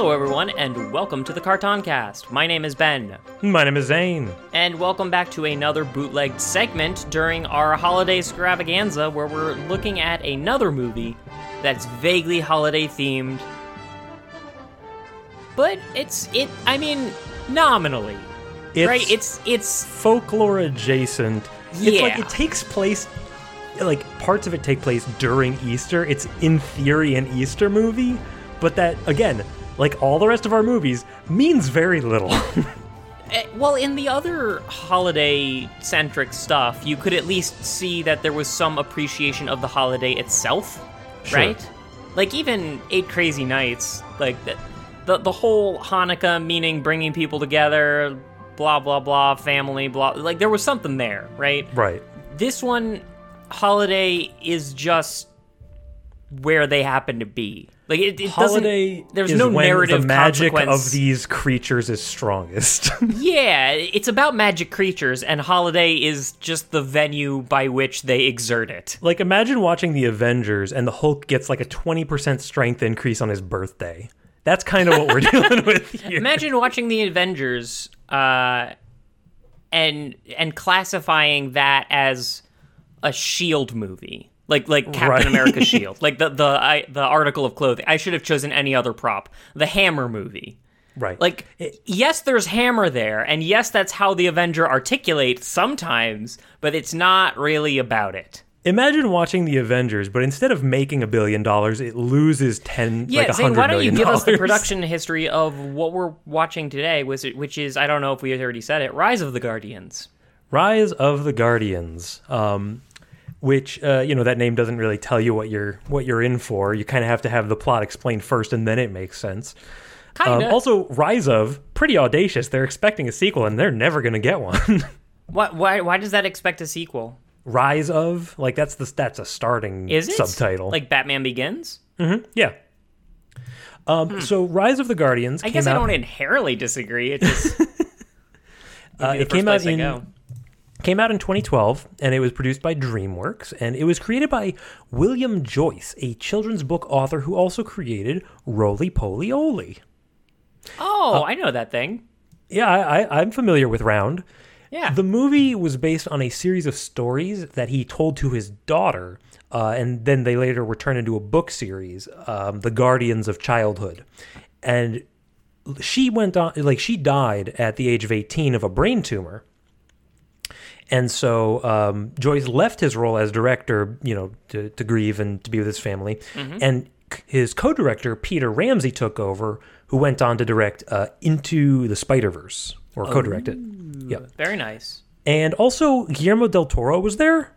Hello, everyone, and welcome to the Carton Cast. My name is Ben, My name is Zane. and welcome back to another bootlegged segment during our holiday extravaganza where we're looking at another movie that's vaguely holiday themed. But it's it I mean nominally. It's right? It's it's folklore adjacent. It's like Yeah. it takes place like parts of it take place during Easter. It's in theory an Easter movie, but that again, like all the rest of our movies, means very little. Eh, Well, in the other holiday centric stuff, you could at least see that there was some appreciation of the holiday itself, Sure. right? Like even Eight Crazy Nights, like the, the the whole Hanukkah meaning bringing people together, blah blah blah, family, blah. Like there was something there, right? right. This one, holiday is just where they happen to be. Like it, it Holiday doesn't. There's is no when narrative the magic consequence. of these creatures is strongest. Yeah, it's about magic creatures, and Holiday is just the venue by which they exert it. like imagine watching the Avengers and the Hulk gets like a 20% strength increase on his birthday. That's kind of what we're dealing with here. Imagine watching the Avengers, uh, and and classifying that as a Shield movie, like like Captain Right. America Shield, like the the I, the article of clothing. I should have chosen any other prop. The Hammer movie. right. Like, yes, there's Hammer there, and yes, that's how the Avenger articulates sometimes, but it's not really about it. Imagine watching the Avengers, but instead of making a billion dollars, it loses ten, Yeah, like Zane, why don't you give us the production history of what we're watching today, was it, which is, I don't know if we already said it, Rise of the Guardians. Rise of the Guardians, um, which uh, you know that name doesn't really tell you what you're what you're in for. You kind of have to have the plot explained first, and then it makes sense. Um, also, Rise of pretty audacious. They're expecting a sequel, and they're never going to get one. why, why, why does that expect a sequel? Rise of, like that's the that's a starting Is it? subtitle. Like Batman Begins? Mhm. Yeah. Um, So, Rise of the Guardians Hmm. I guess I out. don't inherently disagree. It just. uh, it came out in. Came out in 2012 and it was produced by DreamWorks and it was created by William Joyce, a children's book author who also created Rolie Polie Olie. Oh, I know that thing. Yeah, I, I'm familiar with Round. Yeah. The movie was based on a series of stories that he told to his daughter, uh, and then they later were turned into a book series, um, The Guardians of Childhood. And she went on, like, she died at the age of 18 of a brain tumor. And so um, Joyce left his role as director, you know, to, to grieve and to be with his family. And his co director, Peter Ramsey, took over, who went on to direct uh, Into the Spider Verse, or co direct it. Yeah. Very nice. And also, Guillermo del Toro was there.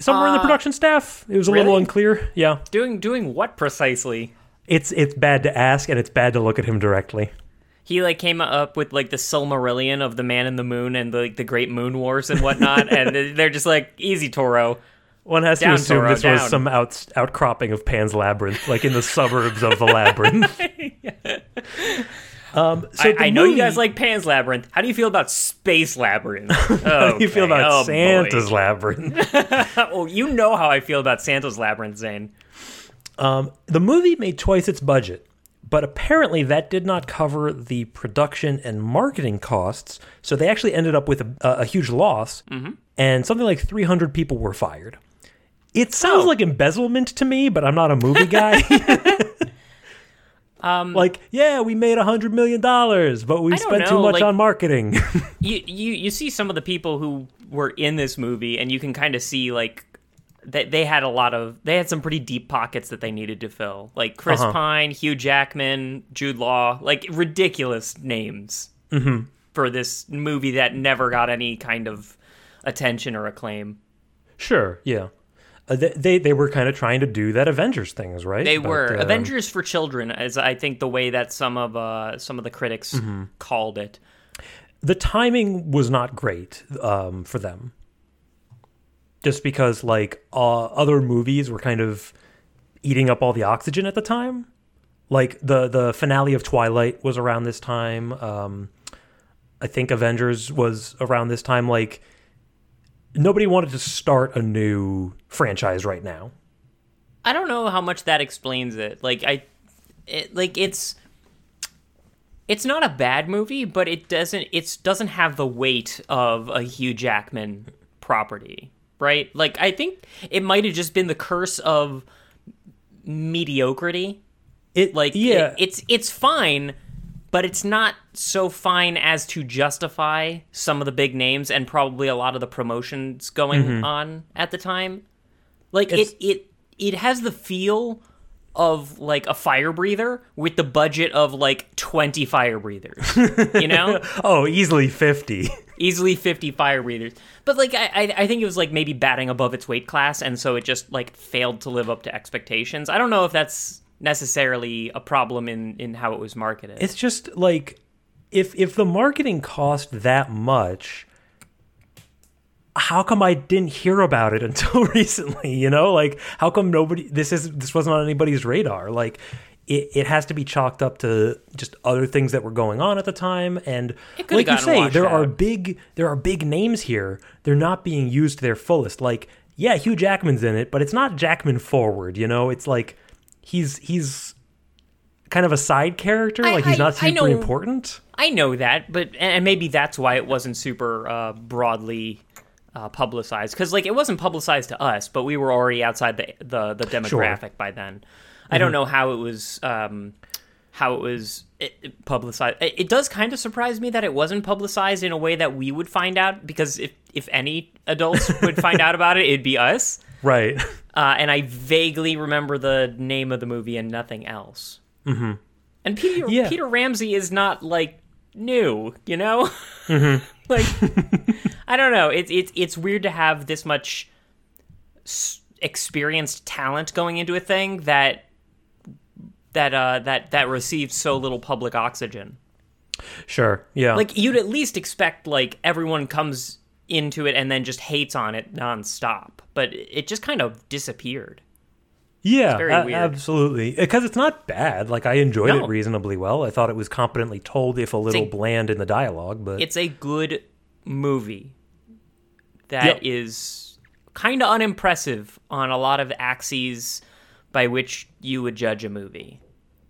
Somewhere in the production staff. It was a little unclear. Yeah. Doing doing what precisely? It's it's bad to ask and it's bad to look at him directly. He like came up with like the Silmarillion of the Man in the Moon and the, like the Great Moon Wars and whatnot, and they're just like easy Toro. One has Down, to assume Toro, this was some out, outcropping of Pan's Labyrinth, like in the suburbs of the labyrinth. um, so I, I know you guys like Pan's Labyrinth. How do you feel about Space Labyrinth? Oh, How do you feel about oh, Santa's Labyrinth? oh, you know how I feel about Santa's Labyrinth, Zane. The movie made twice its budget, but apparently that did not cover the production and marketing costs. So they actually ended up with a, a huge loss, Mm-hmm. and something like 300 people were fired. It sounds Oh. like embezzlement to me, but I'm not a movie guy. Um, like, yeah, we made a hundred million dollars, but we spent too much like- on marketing. you you you see some of the people who were in this movie, and you can kind of see like they they had a lot of they had some pretty deep pockets that they needed to fill, like Chris Uh-huh. Pine, Hugh Jackman, Jude Law, like ridiculous names Mm-hmm. for this movie that never got any kind of attention or acclaim. sure, yeah. Uh, they, they they were kind of trying to do that Avengers things, right? They But, were um, Avengers for children, as I think the way that some of uh, some of the critics Mm-hmm. called it. the timing was not great um, for them. Just because, like, uh, other movies were kind of eating up all the oxygen at the time. Like the the finale of Twilight was around this time. Um, I think Avengers was around this time. Like, nobody wanted to start a new franchise right now. I don't know how much that explains it. Like I, it, like it's it's not a bad movie, but it doesn't it doesn't have the weight of a Hugh Jackman property, right? Like I think it might have just been the curse of mediocrity. It Like yeah, it- it's it's fine, but it's not so fine as to justify some of the big names and probably a lot of the promotions going mm-hmm. on at the time. Like It's- it it it has the feel of like a fire breather with the budget of like 20 fire breathers. You know? oh easily fifty. Easily 50 fire breathers. But like I I think it was like maybe batting above its weight class and so it just like failed to live up to expectations. I don't know if that's necessarily a problem in in how it was marketed. It's just like if if the marketing cost that much, how come I didn't hear about it until recently? You know, like how come nobody this is this wasn't on anybody's radar? Like it, it has to be chalked up to just other things that were going on at the time. And like you say there are big there are big names here. They're not being used to their fullest. Like yeah hugh jackman's in it but it's not jackman forward you know? It's like he's he's kind of a side character. I- like he's I- not super know- important. I know that, but and maybe that's why it wasn't super uh, broadly uh, publicized. Because like it wasn't publicized to us, but we were already outside the the, the demographic by then. I don't know how it was um, how it was it, publicized. It, it does kind of surprise me that it wasn't publicized in a way that we would find out because if if any adults would find out about it, it'd be us. right Uh, and I vaguely remember the name of the movie and nothing else. Mm-hmm. And Peter Yeah. Peter Ramsey is not like new, you know. Mm-hmm. like I don't know. It's it's it's weird to have this much s- experienced talent going into a thing that that uh that that receives so little public oxygen. sure yeah Like you'd at least expect like everyone comes into it and then just hates on it nonstop, but it just kind of disappeared. yeah a- absolutely because it's not bad like i enjoyed No. it reasonably well i thought it was competently told if a little a- bland in the dialogue but it's a good movie that is Yep. kind of unimpressive on a lot of axes by which you would judge a movie.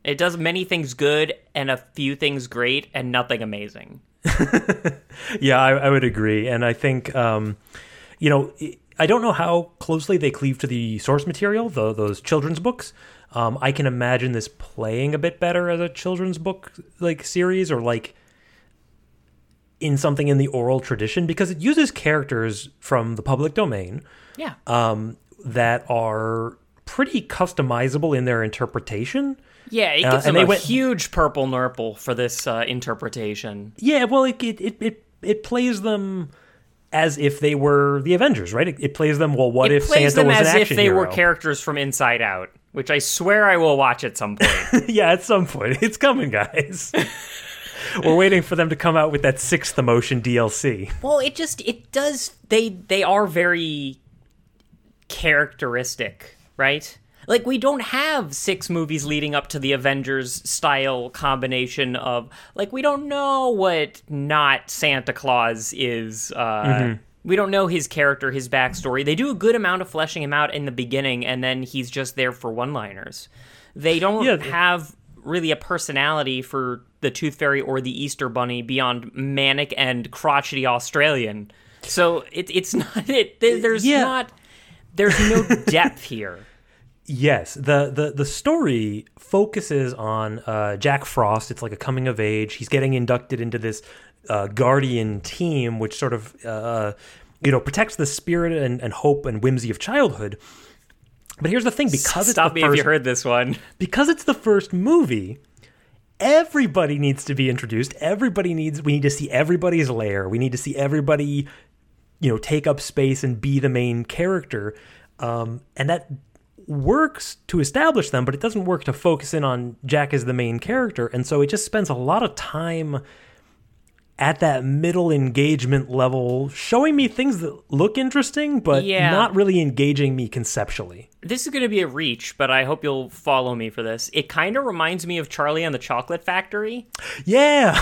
It does many things good and a few things great and nothing amazing. Yeah, I, I would agree, and I think um, you know I don't know how closely they cleave to the source material, the, those children's books. Um, I can imagine this playing a bit better as a children's book like series, or like in something in the oral tradition, because it uses characters from the public domain Yeah. um, that are pretty customizable in their interpretation. Yeah, it uh, gives and them a went- huge purple nurple for this uh, interpretation. Yeah, well, it it it it, plays them as if they were the Avengers, right? It, it plays them. Well, what it if plays Santa them was as if they were characters from Inside Out, which I swear I will watch at some point. yeah, at some point, it's coming, guys. we're waiting for them to come out with that sixth emotion DLC. Well, it just it does they they are very characteristic, right? Like we don't have six movies leading up to the Avengers style combination of like we don't know what not Santa Claus is uh we don't know his character, his backstory. They do a good amount of fleshing him out in the beginning and then he's just there for one-liners. They don't Yeah. have really a personality for the Tooth Fairy or the Easter Bunny beyond manic and crotchety Australian. So it, it's not it. there- There's Yeah. not there's no depth here. Yes, the the the story focuses on uh, Jack Frost. It's like a coming of age. He's getting inducted into this uh, guardian team, which sort of uh, you know protects the spirit and, and hope and whimsy of childhood. But here's the thing: because Stop it's the me first, if you heard this one. because it's the first movie, everybody needs to be introduced. Everybody needs we need to see everybody's lair. We need to see everybody, you know, take up space and be the main character. Um, and that works to establish them, but it doesn't work to focus in on Jack as the main character. And so it just spends a lot of time at that middle engagement level, showing me things that look interesting, but Yeah. not really engaging me conceptually. This is going to be a reach, but I hope you'll follow me for this. It kind of reminds me of Charlie and the Chocolate Factory Yeah,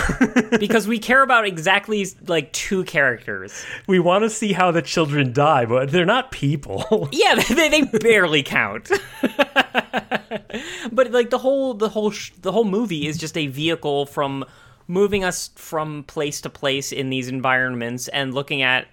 because we care about exactly like two characters. we want to see how the children die, but they're not people. Yeah, they, they barely count. but like the whole the whole sh- the whole movie is just a vehicle from moving us from place to place in these environments and looking at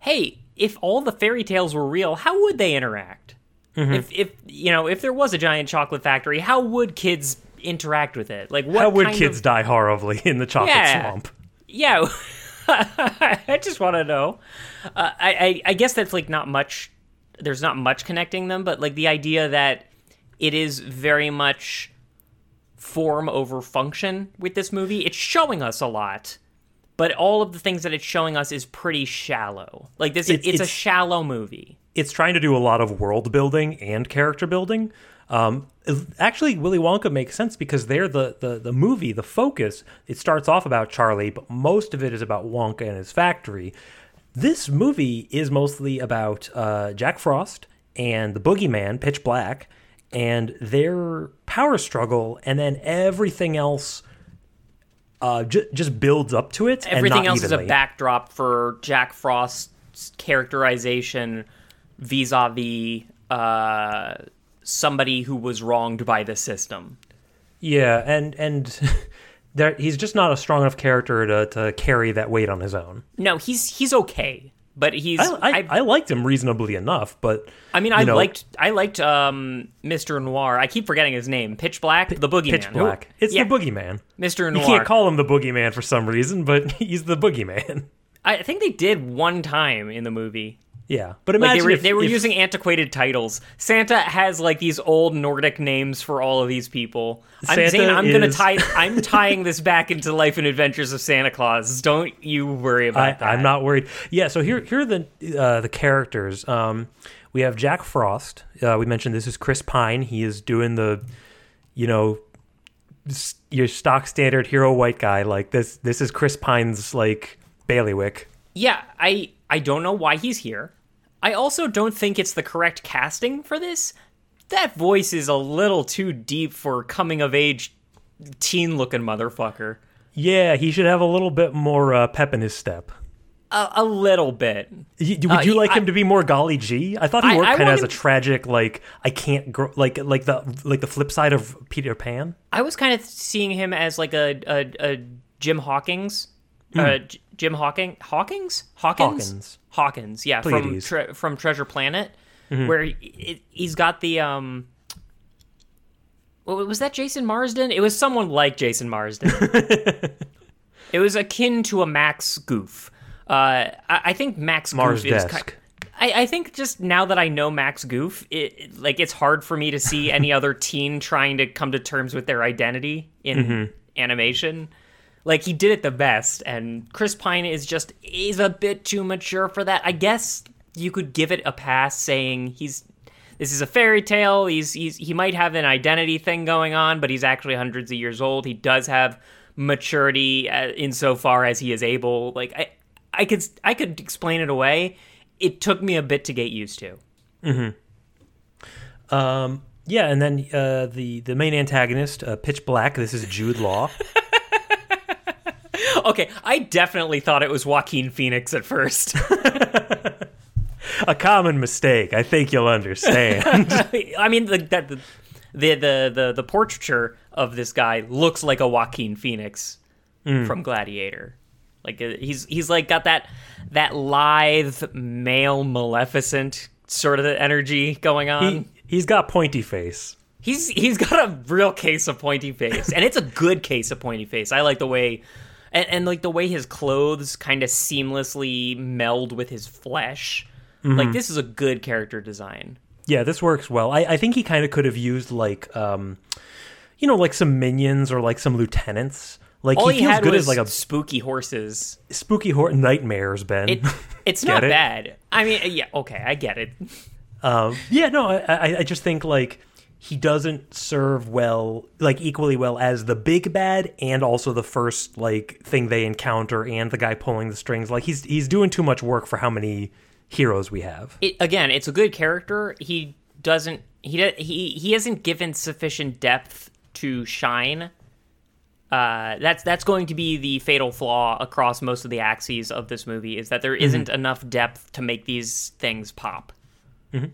hey, if all the fairy tales were real, how would they interact? If if you know, if there was a giant chocolate factory, how would kids interact with it? Like what how would kids of- die horribly in the chocolate Yeah. swamp? Yeah, I just want to know. Uh, I, I I guess that's like not much. There's not much connecting them, but like the idea that it is very much form over function with this movie. It's showing us a lot, but all of the things that it's showing us is pretty shallow. Like this, It's- it's, a shallow movie. it's trying to do a lot of world building and character building. Um, actually, Willy Wonka makes sense because they're the, the the movie, the focus. It starts off about Charlie, but most of it is about Wonka and his factory. This movie is mostly about uh, Jack Frost and the Boogeyman, Pitch Black, and their power struggle, and then everything else uh, ju- just builds up to it. and Everything else is a backdrop for Jack Frost's characterization vis-a-vis uh, somebody who was wronged by the system. Yeah, and and there he's just not a strong enough character to to carry that weight on his own. No, he's he's okay, but he's I I, I, I liked him reasonably enough, but I mean I know, liked I liked um Mr. Noir. I keep forgetting his name. Pitch Black, the boogeyman. Pitch Black. It's yeah, the boogeyman. Mr. Noir. You can't call him the boogeyman for some reason, but he's the boogeyman. I think they did one time in the movie. Yeah, but Like imagine they were if, they were if- using antiquated titles. Santa has like these old Nordic names for all of these people. I'm saying I'm gonna tie I'm tying this back into Life and Adventures of Santa Claus. Don't you worry I, about that. I'm not worried. Yeah, so here here are the uh, the characters. Um, we have Jack Frost. Uh, we mentioned this is Chris Pine. He is doing the, you know, your stock standard hero white guy. Like this this is Chris Pine's like bailiwick. Yeah, I I don't know why he's here. I also don't think it's the correct casting for this. That voice is a little too deep for coming of age teen looking motherfucker. Yeah, he should have a little bit more uh, pep in his step. A, a little bit. Y- would you Uh, like I- him to be more golly G? I thought he worked kind of as a tragic, like I can't grow, like like the like the flip side of Peter Pan. I was kind of seeing him as like a a, a Jim Hawkins, uh, J- Jim Hawking Hawkins Hawkins Hawkins. Hawkins, yeah, from tre- from Treasure Planet, where he, he's got the um. Was that Jason Marsden? It was someone like Jason Marsden. it was akin to a Max Goof. Uh, I, I think Max Mars Goof is. desk. Ki- I, I think just now that I know Max Goof, it, it- like it's hard for me to see any other teen trying to come to terms with their identity in Mm-hmm. animation. Like he did it the best, and Chris Pine is just is a bit too mature for that. I guess you could give it a pass, saying he's this is a fairy tale. He's he's he might have an identity thing going on, but he's actually hundreds of years old. He does have maturity uh, insofar as he is able. Like I I could I could explain it away. It took me a bit to get used to. Hmm. Um, yeah, and then uh, the the main antagonist, uh, Pitch Black. This is Jude Law. Okay, I definitely thought it was Joaquin Phoenix at first. a common mistake. I think you'll understand. I mean, the, that the, the the the portraiture of this guy looks like a Joaquin Phoenix from Gladiator. Like uh, he's he's like got that that lithe male Maleficent sort of energy going on. he, he's got pointy face. He's he's got a real case of pointy face, and it's a good case of pointy face. I like the way, and, and like the way his clothes kind of seamlessly meld with his flesh. Like this is a good character design. Yeah, this works well. I, I think he kind of could have used like, um, you know, like some minions or like some lieutenants. Like All he he, feels had good was as like a spooky horses. spooky hor- nightmares, Ben. It it's not it? bad. I mean, yeah, okay, I get it. Um, yeah, no, I, I, I just think like he doesn't serve well, like equally well as the big bad and also the first like thing they encounter and the guy pulling the strings. Like he's he's doing too much work for how many heroes we have. It, again, it's a good character. He doesn't he he he isn't given sufficient depth to shine. Uh, that's that's going to be the fatal flaw across most of the axes of this movie is that there mm-hmm. not enough depth to make these things pop. Mm-hmm.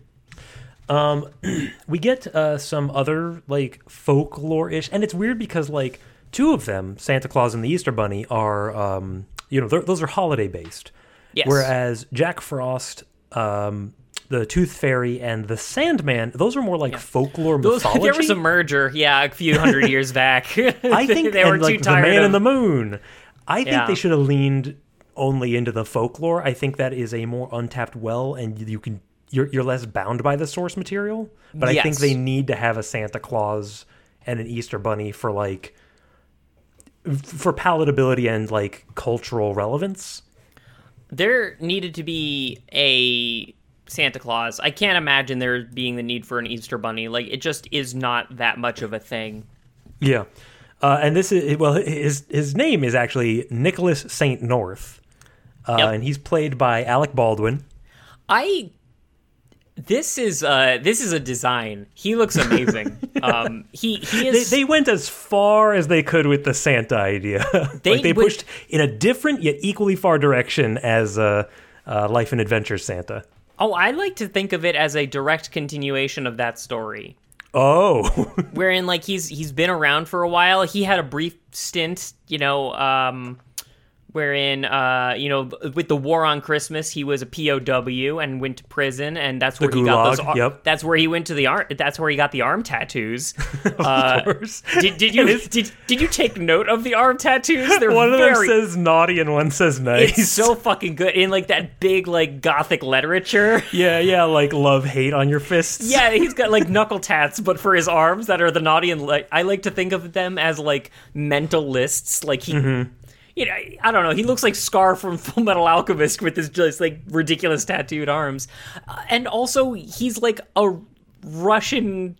Um, we get uh, some other like folklore ish, and it's weird because like two of them, Santa Claus and the Easter Bunny, are um, you know those are holiday based. Yes. Whereas Jack Frost, um, the Tooth Fairy, and the Sandman, those are more like yeah. folklore those, mythology. There was a merger, yeah, a few hundred years back. I think they were like, too tired. The Man of... and the Moon. I think yeah. they should have leaned only into the folklore. I think that is a more untapped well, and you can you're you're less bound by the source material. But yes. I think they need to have a Santa Claus and an Easter Bunny for like for palatability and like cultural relevance. There needed to be a Santa Claus. I can't imagine there being the need for an Easter Bunny. Like it just is not that much of a thing. Yeah. Uh, and this is well, his his name is actually Nicholas Saint North, uh, yep. and he's played by Alec Baldwin. I this is uh this is a design. He looks amazing. um he he is they, they, went as far as they could with the Santa idea. They, like they pushed in a different yet equally far direction as uh, uh Life and Adventure Santa. Oh, I like to think of it as a direct continuation of that story. Oh, wherein like he's he's been around for a while. He had a brief stint, you know, um wherein uh, you know with the war on Christmas he was a POW and went to prison and that's where the he gulag, got those ar- yep. that's where he went to the arm that's where he got the arm tattoos. of uh, course. Did, did you did, did you take note of the arm tattoos? They're one very, of them says naughty and one says nice. It's so fucking good in like that big like gothic literature. Yeah, yeah, like love hate on your fists. Yeah, he's got like knuckle tats but for his arms that are the naughty and like I like to think of them as like mental lists like he mm-hmm you know, I don't know. He looks like Scar from Full Metal Alchemist with his just like ridiculous tattooed arms, uh, and also he's like a Russian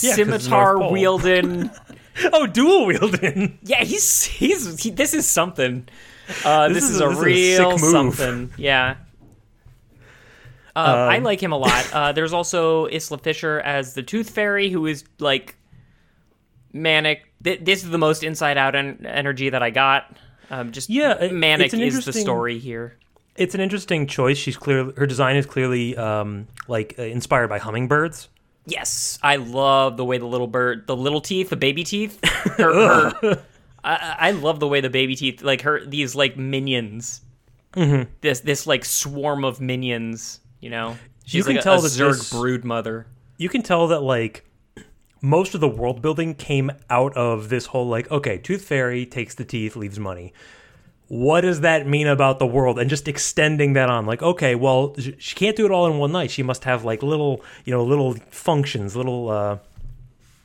yeah, scimitar wielding. oh, dual wielding. Yeah, he's he's he, this is something. Uh, this, this, is, is a this real is a something. Yeah. Uh, um, I like him a lot. Uh, there's also Isla Fisher as the Tooth Fairy, who is like manic. this is the most inside out en- energy that I got. Um, just yeah, manic is the story here. It's an interesting choice. She's clear. Her design is clearly um, like uh, inspired by hummingbirds. Yes, I love the way the little bird, the little teeth, the baby teeth. Her, her, I, I, love the way the baby teeth, like her, these like minions. Mm-hmm. This this like swarm of minions. You know, she's you can like tell a, a that Zerg this, brood mother. You can tell that like most of the world building came out of this whole like, okay, Tooth Fairy takes the teeth, leaves money. What does that mean about the world? And just extending that on, like, okay, well, she can't do it all in one night. She must have like little, you know, little functions, little, uh,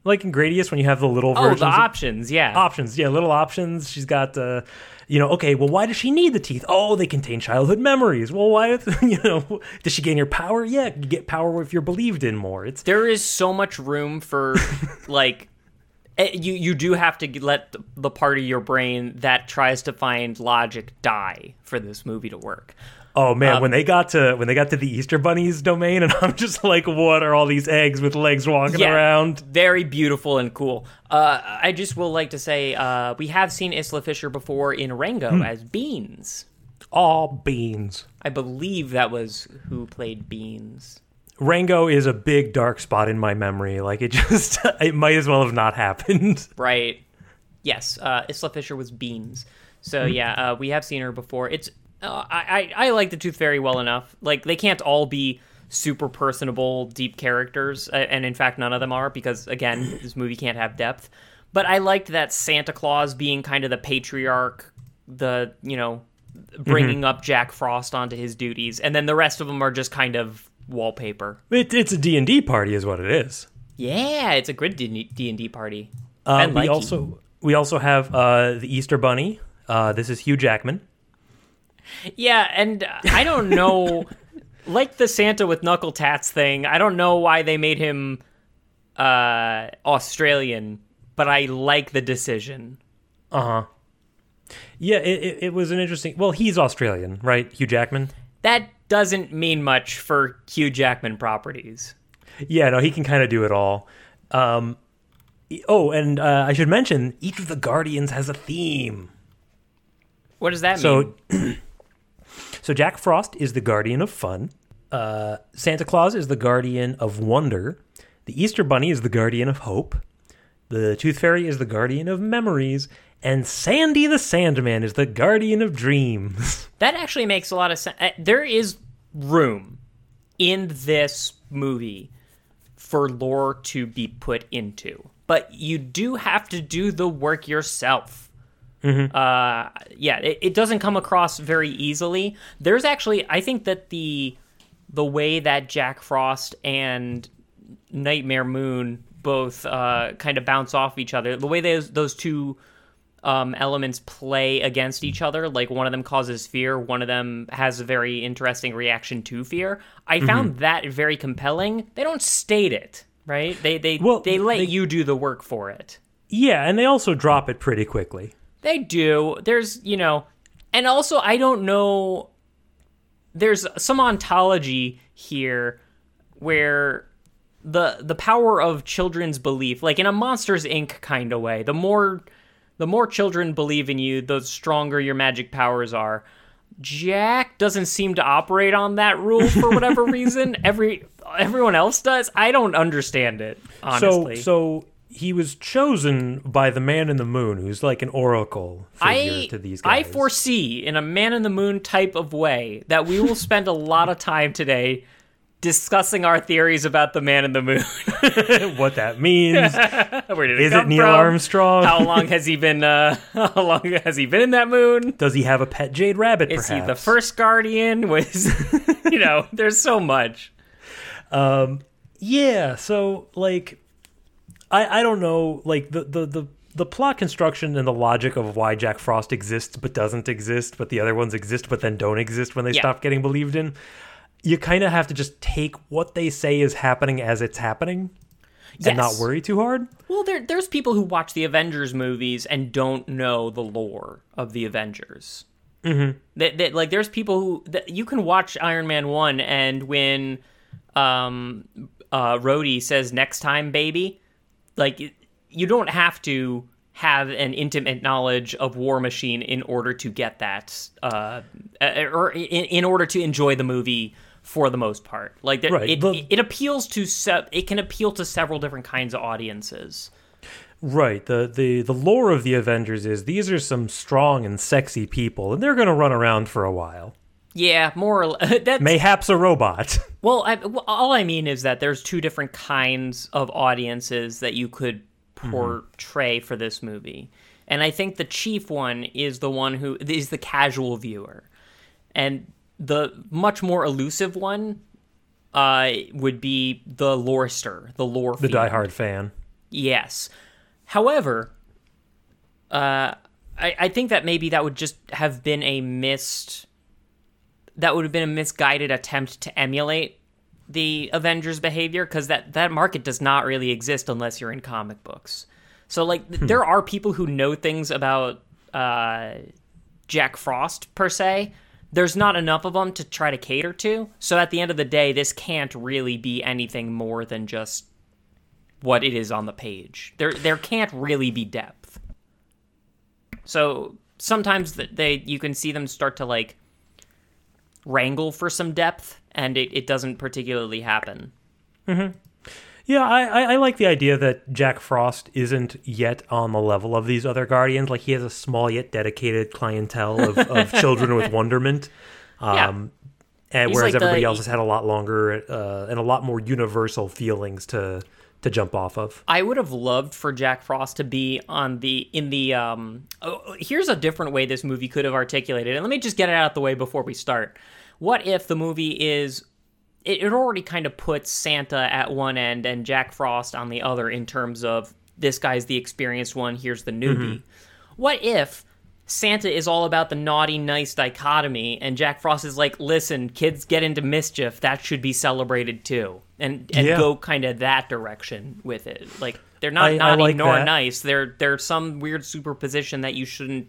like in Gradius when you have the little oh, versions. the options, yeah, options, yeah, little options. She's got, uh, you know, okay, well, why does she need the teeth? Oh, they contain childhood memories. Well, why, you know, does she gain her power? Yeah, you get power if you're believed in more. It's there is so much room for like eh, you you do have to let the part of your brain that tries to find logic die for this movie to work. Oh man, um, when they got to when they got to the Easter bunnies domain, and I'm just like, what are all these eggs with legs walking yeah, around? Very beautiful and cool. Uh, I just will like to say uh, we have seen Isla Fisher before in Rango hmm. as Beans. All Beans. I believe that was who played Beans. Rango is a big dark spot in my memory. Like it just, it might as well have not happened. Right. Yes, uh, Isla Fisher was Beans. So hmm. yeah, uh, we have seen her before. It's uh, I, I, I like the Tooth Fairy well enough. Like they can't all be super personable, deep characters, and in fact, none of them are because again, this movie can't have depth. But I liked that Santa Claus being kind of the patriarch, the you know, bringing mm-hmm. up Jack Frost onto his duties, and then the rest of them are just kind of wallpaper. It, it's a D and D party, is what it is. Yeah, it's a good D and D party. Uh, we also we also have uh, the Easter Bunny. Uh, this is Hugh Jackman. Yeah, and I don't know, like the Santa with knuckle tats thing. I don't know why they made him uh, Australian, but I like the decision. Uh huh. Yeah, it, it, it was an interesting. Well, he's Australian, right? Hugh Jackman. That doesn't mean much for Hugh Jackman properties. Yeah, no, he can kind of do it all. Um, oh, and uh, I should mention each of the Guardians has a theme. What does that So, mean? so Jack Frost is the guardian of fun. Uh, Santa Claus is the guardian of wonder. The Easter Bunny is the guardian of hope. The Tooth Fairy is the guardian of memories. And Sandy the Sandman is the guardian of dreams. That actually makes a lot of sense. Uh, There is room in this movie for lore to be put into, but you do have to do the work yourself. Uh, yeah, it, it doesn't come across very easily. There's actually, I think that the the way that Jack Frost and Nightmare Moon both uh, kind of bounce off each other, the way those those two um, elements play against each other. Like one of them causes fear, one of them has a very interesting reaction to fear. I found that very compelling. They don't state it, right? They they Well, they let they- you do the work for it. yeah, and they also drop it pretty quickly. They do. There's, you know, and also I don't know. There's some ontology here where the the power of children's belief, like in a Monsters Inc. kind of way, the more the more children believe in you, the stronger your magic powers are. Jack doesn't seem to operate on that rule for whatever reason. Every everyone else does. I don't understand it honestly. So, so he was chosen by the man in the moon, who's like an oracle figure I, to these guys. I foresee in a man in the moon type of way that we will spend a lot of time today discussing our theories about the man in the moon. what that means. Where did it Is it come Neil from? Armstrong? How long has he been? Uh, how long has he been in that moon? Does he have a pet jade rabbit? Is perhaps? he the first guardian? Was you know? There's so much. Yeah. So like, I I don't know. Like the the the. The plot construction and the logic of why Jack Frost exists but doesn't exist, but the other ones exist but then don't exist when they Yeah. stop getting believed in. You kind of have to just take what they say is happening as it's happening and not worry too hard. Well, there, there's people who watch the Avengers movies and don't know the lore of the Avengers. Mm-hmm. That, that, like, there's people who that you can watch Iron Man one, and when um, uh, Rhodey says "next time, baby," like you don't have to have an intimate knowledge of War Machine in order to get that, uh, or in, in order to enjoy the movie for the most part. Like, there, Right, it, it appeals to se- it can appeal to several different kinds of audiences. Right. The, the the lore of the Avengers is these are some strong and sexy people, and they're going to run around for a while. Yeah, more or less. That's, Mayhaps a robot. well, I, all I mean is that there's two different kinds of audiences that you could portray for this movie. And I think the chief one is the one who is the casual viewer. And the much more elusive one uh, would be the lorester, the lore the diehard fan. Yes. However, uh, I, I think that maybe that would just have been a missed. That would have been a misguided attempt to emulate the Avengers' behavior because that that market does not really exist unless you're in comic books. So like, th- there are people who know things about uh, Jack Frost per se. There's not enough of them to try to cater to. So at the end of the day, this can't really be anything more than just what it is on the page. There there can't really be depth. So sometimes they you can see them start to like wrangle for some depth, and it, it doesn't particularly happen. Yeah, I, I, I like the idea that Jack Frost isn't yet on the level of these other Guardians. Like he has a small yet dedicated clientele of, of children with wonderment. Yeah. Um, and He's whereas like the- everybody else has had a lot longer uh, and a lot more universal feelings to to jump off of. I would have loved for Jack Frost to be on the in the um oh, here's a different way this movie could have articulated. And let me just get it out of the way before we start. What if the movie is it, it already kind of puts Santa at one end and Jack Frost on the other in terms of this guy's the experienced one, here's the newbie. Mm-hmm. What if Santa is all about the naughty nice dichotomy, and Jack Frost is like, listen, kids get into mischief, that should be celebrated too, and and Yeah. go kind of that direction with it. Like they're not I- I naughty like nor that. nice. They're there's some weird superposition that you shouldn't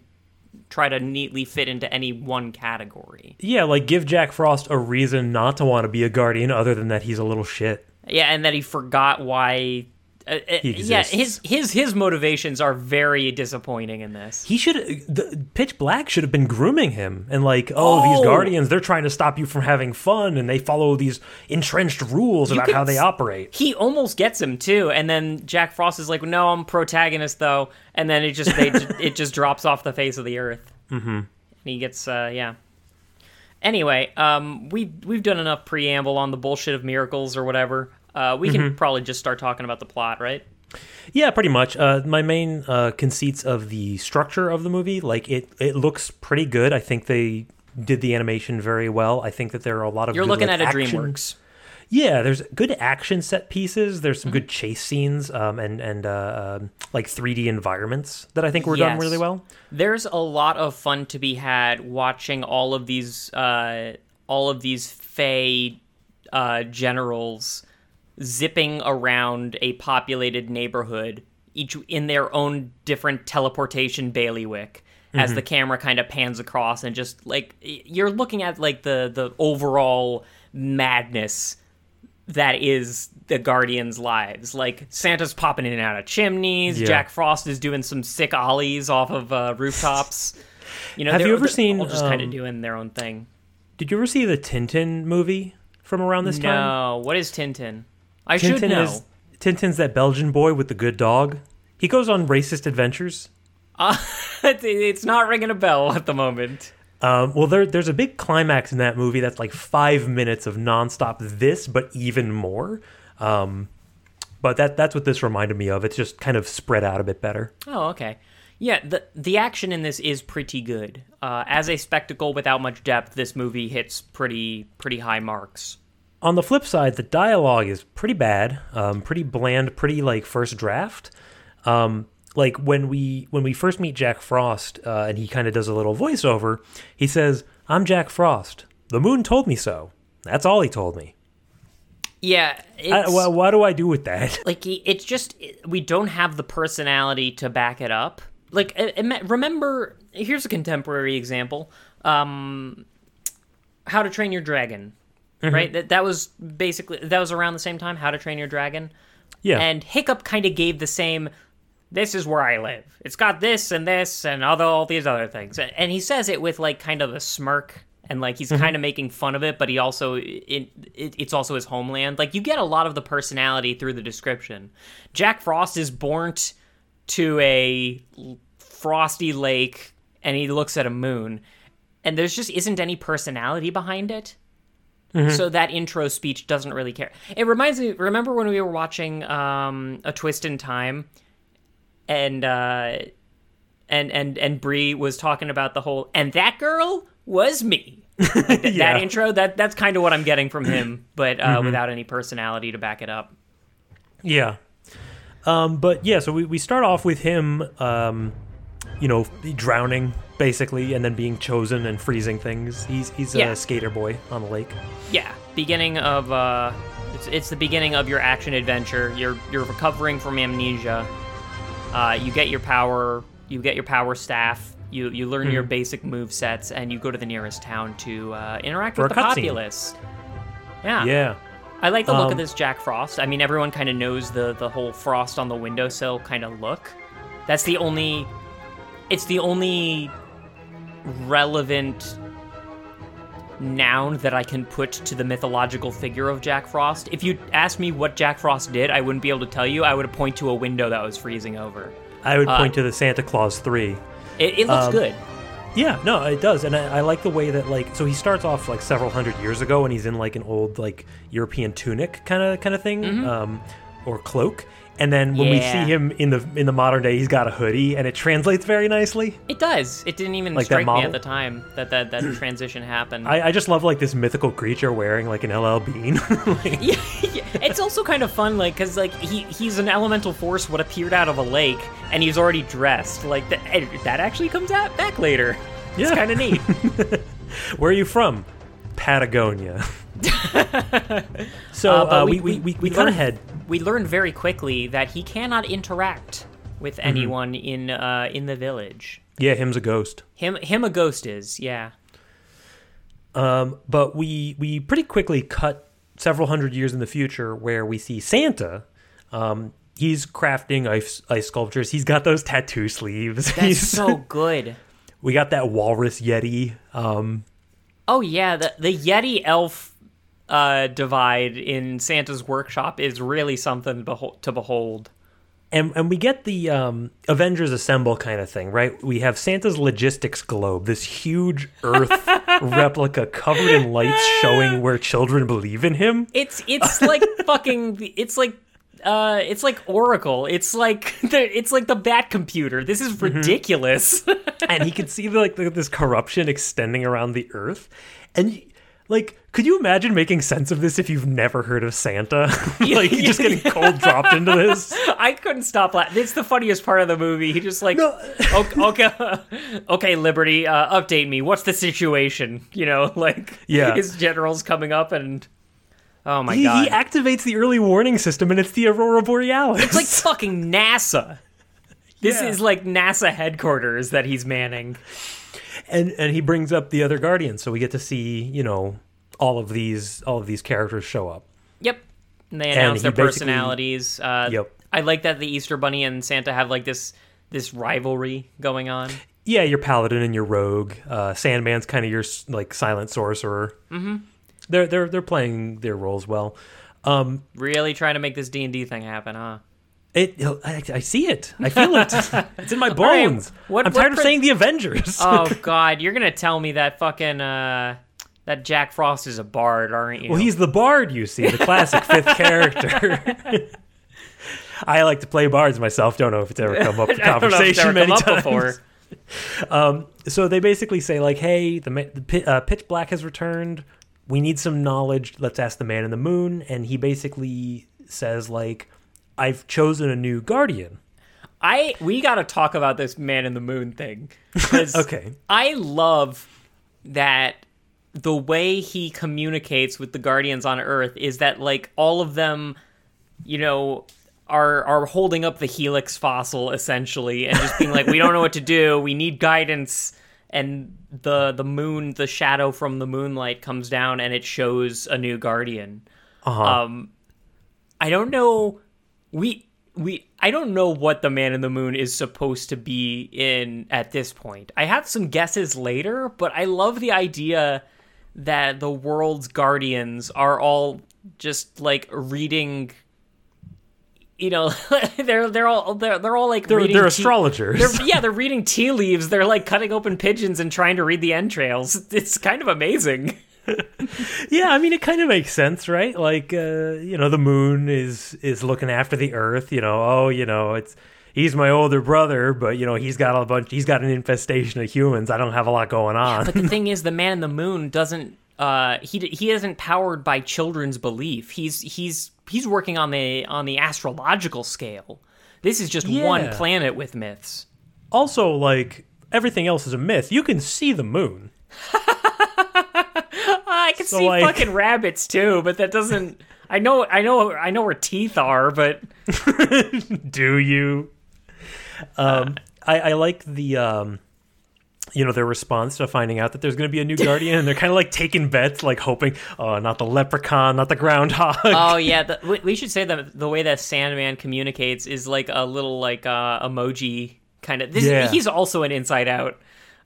try to neatly fit into any one category. Yeah, like give Jack Frost a reason not to want to be a guardian other than that he's a little shit. Yeah, and that he forgot why. Uh, uh, yeah, his his his motivations are very disappointing in this. He should the Pitch Black should have been grooming him and like, oh, these Oh. guardians, they're trying to stop you from having fun and they follow these entrenched rules about how they operate. He almost gets him too, and then Jack Frost is like, "No, I'm protagonist though," and then it just they it just drops off the face of the earth. Mm-hmm. And he gets uh, yeah. Anyway, um, we we've done enough preamble on the bullshit of miracles or whatever. Uh, we Mm-hmm. can probably just start talking about the plot, right? Yeah, pretty much. Uh, my main uh, conceits of the structure of the movie, like it, it looks pretty good. I think they did the animation very well. I think that there are a lot of You're good, looking like, at a action- DreamWorks. Yeah, there's good action set pieces. There's Mm-hmm. some good chase scenes, um, and and uh, um, like 3D environments that I think were done really well. There's a lot of fun to be had watching all of these uh, all of these Fey uh, generals zipping around a populated neighborhood, each in their own different teleportation bailiwick. As the camera kind of pans across, and just like you're looking at like the the overall madness that is the Guardians' lives. Like Santa's popping in and out of chimneys. Yeah. Jack Frost is doing some sick ollies off of uh, rooftops. You know, Have you ever seen, all just kind of um, doing their own thing? Did you ever see the Tintin movie from around this time? No, what is Tintin? I should Tintin know. is Tintin's that Belgian boy with the good dog. He goes on racist adventures. Uh, it's not ringing a bell at the moment. Um, well, there, there's a big climax in that movie that's like five minutes of nonstop this, but even more. Um, but that that's what this reminded me of. It's just kind of spread out a bit better. Oh, okay. Yeah, the the action in this is pretty good. Uh, as a spectacle without much depth, this movie hits pretty pretty high marks. On the flip side, the dialogue is pretty bad, um, pretty bland, pretty like first draft. Um, like when we when we first meet Jack Frost, uh, and he kind of does a little voiceover. He says, "I'm Jack Frost. The moon told me so. That's all he told me." Yeah, I, wha- what do I do with that? like it's just we don't have the personality to back it up. Like remember, here's a contemporary example. Um, How to Train Your Dragon, Mm-hmm. right? That that was basically that was around the same time. How to Train Your Dragon. Yeah, And Hiccup kind of gave the same. This is where I live. It's got this and this and other all these other things. And he says it with like kind of a smirk and like he's mm-hmm. kind of making fun of it, but he also it, it it's also his homeland. Like you get a lot of the personality through the description. Jack Frost is born to a frosty lake and he looks at a moon and there's just isn't any personality behind it. So that intro speech doesn't really care. It reminds me. Remember when we were watching um, a Twist in Time, and uh, and and and Brie was talking about the whole, and that girl was me. Like th- Yeah. That intro. That that's kind of what I'm getting from him, but uh, without any personality to back it up. Yeah. Um, but yeah, so we, we start off with him, um, you know, drowning basically, and then being chosen and freezing things. He's he's Yeah. a skater boy on the lake. Yeah, beginning of uh, it's, it's the beginning of your action adventure. You're you're recovering from amnesia. Uh, you get your power. You get your power staff. You you learn Mm-hmm. your basic move sets, and you go to the nearest town to uh, interact For with the populace. Yeah. Yeah. I like the look Um, of this Jack Frost. I mean, everyone kind of knows the the whole frost on the windowsill kind of look. That's the only. It's the only relevant noun that I can put to the mythological figure of Jack Frost. If you asked me what Jack Frost did, I wouldn't be able to tell you. I would point to a window that was freezing over. I would Uh, point to the Santa Claus three. It, it looks Um, good. Yeah, no, it does, and I, I like the way that like so he starts off like several hundred years ago, and he's in like an old like European tunic kind of kind of thing, Mm-hmm. um, or cloak, And then when we see him in the in the modern day, he's got a hoodie, and it translates very nicely. It does. It didn't even Like strike me at the time that that, that transition happened. I, I just love like this mythical creature wearing like an LL Bean. Like, yeah, yeah, it's also kind of fun, like, cause like he he's an elemental force what appeared out of a lake, and he's already dressed. Like that that actually comes out back later. It's Yeah. kind of neat. Where are you from? Patagonia. so Uh, uh, we- we, we, we- we, we cut learned- ahead. we learned very quickly that he cannot interact with Mm-hmm. anyone in uh, in the village. Yeah, him's a ghost. Him him a ghost is yeah. Um, but we we pretty quickly cut several hundred years in the future where we see Santa. Um, he's crafting ice, ice sculptures. He's got those tattoo sleeves. That's He's- so good. we got that walrus yeti. Um, Oh yeah, the the Yeti elf uh, divide in Santa's workshop is really something beho- to behold. and and we get the um, Avengers Assemble kind of thing, right? We have Santa's logistics globe, this huge Earth replica covered in lights showing where children believe in him. It's it's like fucking it's like uh it's like Oracle. It's like the it's like the Bat computer. This is ridiculous. and he can see like the, this corruption extending around the earth and like could you imagine making sense of this if you've never heard of santa like just getting cold dropped into this I couldn't stop laughing. It's the funniest part of the movie. He just like No. okay, okay, okay, Liberty, uh, update me. What's the situation? You know, like Yeah. his general's coming up and oh my he, god, he activates the early warning system and it's the aurora borealis it's like fucking NASA. This Yeah. is like NASA headquarters that he's manning. And and he brings up the other guardians so we get to see you know all of these all of these characters show up Yep. And they And announce he their personalities. Uh, Yep. I like that the Easter Bunny and Santa have like this this rivalry going on. yeah your paladin and your rogue uh sandman's kind of your like silent sorcerer mm-hmm. they're they're they're playing their roles well um Really trying to make this D and D thing happen, huh? It, I, I see it. I feel it. It's in my right, bones. what- I'm what tired of saying the Avengers. Oh God, you're gonna tell me that fucking uh, that Jack Frost is a bard, aren't you? well, he's the bard, you see, the classic fifth character. I like to play bards myself. Don't know if it's ever come up in I don't know if it's conversation many times. before. So they basically say like, "Hey, the, the uh, pitch black has returned. We need some knowledge. Let's ask the man in the moon." And he basically says like, "I've chosen a new guardian." I we got to talk about this Man in the Moon thing. Okay. I love that the way he communicates with the Guardians on Earth is that like all of them, you know, are are holding up the Helix fossil essentially and just being like, we don't know what to do. We need guidance. And the the moon, the shadow from the moonlight comes down and it shows a new Guardian. Uh-huh. Um, I don't know. We we I don't know what the Man in the Moon is supposed to be in at this point. I have some guesses later, but I love the idea that the world's guardians are all just like reading. You know, they're they're all they're they're all like they're reading they're astrologers. They're, yeah, they're reading tea leaves. They're like cutting open pigeons and trying to read the entrails. It's kind of amazing. Yeah, I mean it kind of makes sense, right? Like uh, you know, the moon is is looking after the earth, you know, oh, you know, it's he's my older brother, but you know, he's got a bunch he's got an infestation of humans. I don't have a lot going on. But the thing is, the man in the moon doesn't. Uh, he he isn't powered by children's belief. He's he's he's working on the on the astrological scale. This is just one planet with myths. also, like everything else is a myth. You can see the moon. I can So, see like- fucking rabbits too, but that doesn't. I know I know I know where teeth are, but Do you? Um I, I like the um you know their response to finding out that there's going to be a new guardian and they're kind of like taking bets like hoping oh not the leprechaun not the groundhog oh yeah, the, we, we should say that the way that Sandman communicates is like a little like uh, emoji kind of. This Yeah. he's also an Inside Out.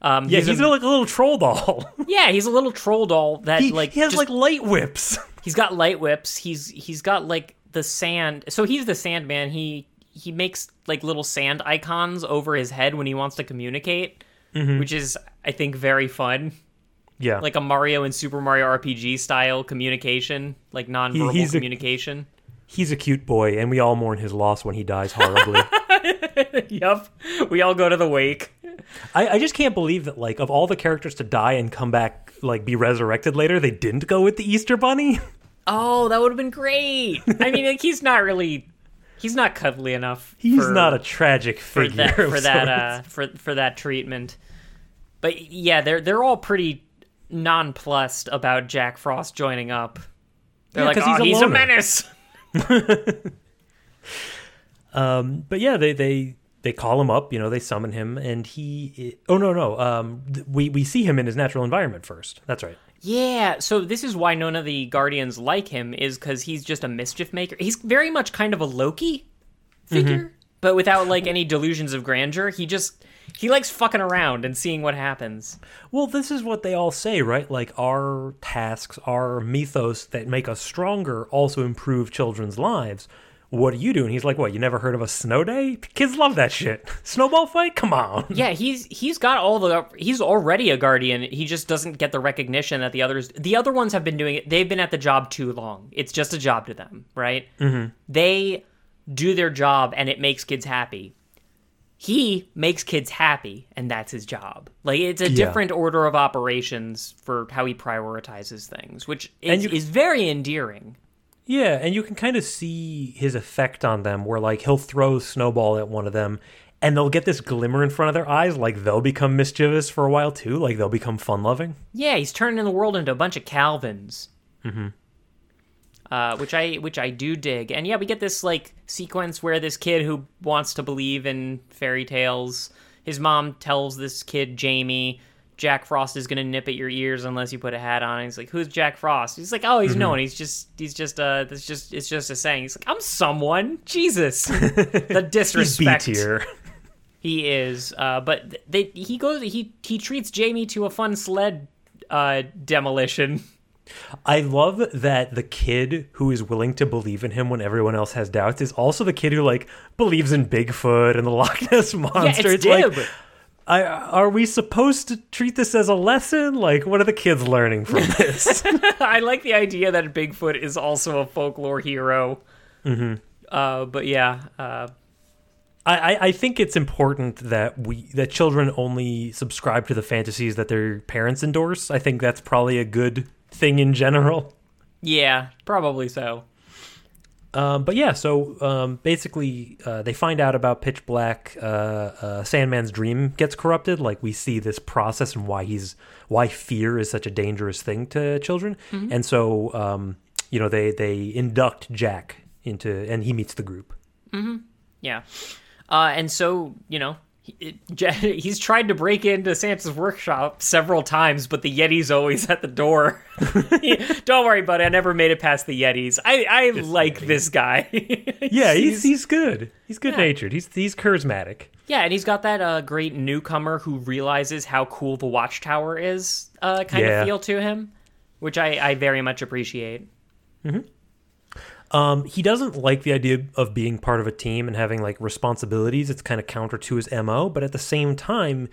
Um, yeah he's, a, like a little troll doll yeah, he's a little troll doll that he, like he has just- like light whips He's got light whips. He's he's got like the sand. So he's the Sandman. He he makes like little sand icons over his head when he wants to communicate, Mm-hmm. which is I think very fun. yeah Like a Mario and Super Mario RPG style communication, like nonverbal he's a- communication. He's a cute boy, and we all mourn his loss when he dies horribly. yep. We all go to the wake. I, I just can't believe that, like, of all the characters to die and come back, like, be resurrected later, they didn't go with the Easter Bunny. Oh, that would have been great. I mean, like, he's not really. He's not cuddly enough. He's for, not a tragic for figure. that for that uh for for that treatment. But yeah, they're they're all pretty nonplussed about Jack Frost joining up. They're Yeah, like, oh, he's a he's a menace. Um, but yeah, they they they call him up. You know, they summon him, and he. Oh no, no. Um, we we see him in his natural environment first. That's right. Yeah, so this is why none of the Guardians like him is because he's just a mischief maker. He's very much kind of a Loki figure, but without like any delusions of grandeur. He just he likes fucking around and seeing what happens. Well, this is what they all say, right? Like our tasks, our mythos that make us stronger also improve children's lives. What are you doing? He's like, what? You never heard of a snow day? Kids love that shit. Snowball fight? Come on. Yeah, he's he's got all the he's already a guardian. He just doesn't get the recognition that the others the other ones have been doing it. They've been at the job too long. It's just a job to them, right? Mm-hmm. They do their job and it makes kids happy. He makes kids happy and that's his job. Like it's a Yeah. different order of operations for how he prioritizes things, which is, you- is very endearing. Yeah, and you can kind of see his effect on them where like he'll throw snowball at one of them and they'll get this glimmer in front of their eyes like they'll become mischievous for a while too, like they'll become fun loving. Yeah, he's turning the world into a bunch of Calvins. Mm-hmm. Uh, which I which I do dig, and yeah, we get this like sequence where this kid who wants to believe in fairy tales, his mom tells this kid Jamie, Jack Frost is gonna nip at your ears unless you put a hat on. And he's like, "Who's Jack Frost?" He's like, "Oh, he's no one. He's just he's just uh, that's just it's just a saying." He's like, "I'm someone." Jesus, the disrespect. tier. He is, uh, but they he goes he he treats Jamie to a fun sled uh, demolition. I love that the kid who is willing to believe in him when everyone else has doubts is also the kid who like believes in Bigfoot and the Loch Ness monster. Yeah, it's, like, Dib. I, are we supposed to treat this as a lesson? Like, what are the kids learning from this? I like the idea that Bigfoot is also a folklore hero. Mm-hmm. Uh, but yeah, uh, I, I- I think it's important that we that children only subscribe to the fantasies that their parents endorse. I think that's probably a good thing in general. yeah, probably so. Um, but yeah, so um, basically, uh, they find out about Pitch Black. Uh, uh, Sandman's dream gets corrupted. Like we see this process and why he's why fear is such a dangerous thing to children. And so, um, you know, they they induct Jack into, and he meets the group. Yeah, uh, and so you know. He- It, he's tried to break into Santa's workshop several times, but the Yeti's always at the door. Don't worry, buddy. I never made it past the Yetis. I, I like Yeti. this guy. Yeah, he's he's good. He's good natured. He's he's charismatic. Yeah, and he's got that uh, great newcomer who realizes how cool the Watchtower is, uh, kind Yeah. of feel to him, which I, I very much appreciate. Um, he doesn't like the idea of being part of a team and having like responsibilities. It's kind of counter to his mo. But at the same time,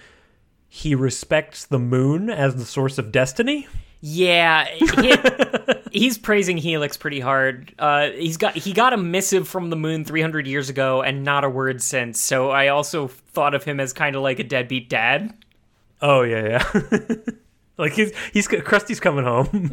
he respects the moon as the source of destiny. Yeah, he- he's praising Helix pretty hard. Uh, he's got he got a missive from the moon 300 years ago, and not a word since. So I also thought of him as kind of like a deadbeat dad. Oh yeah, yeah. like he's he's Krusty's coming home.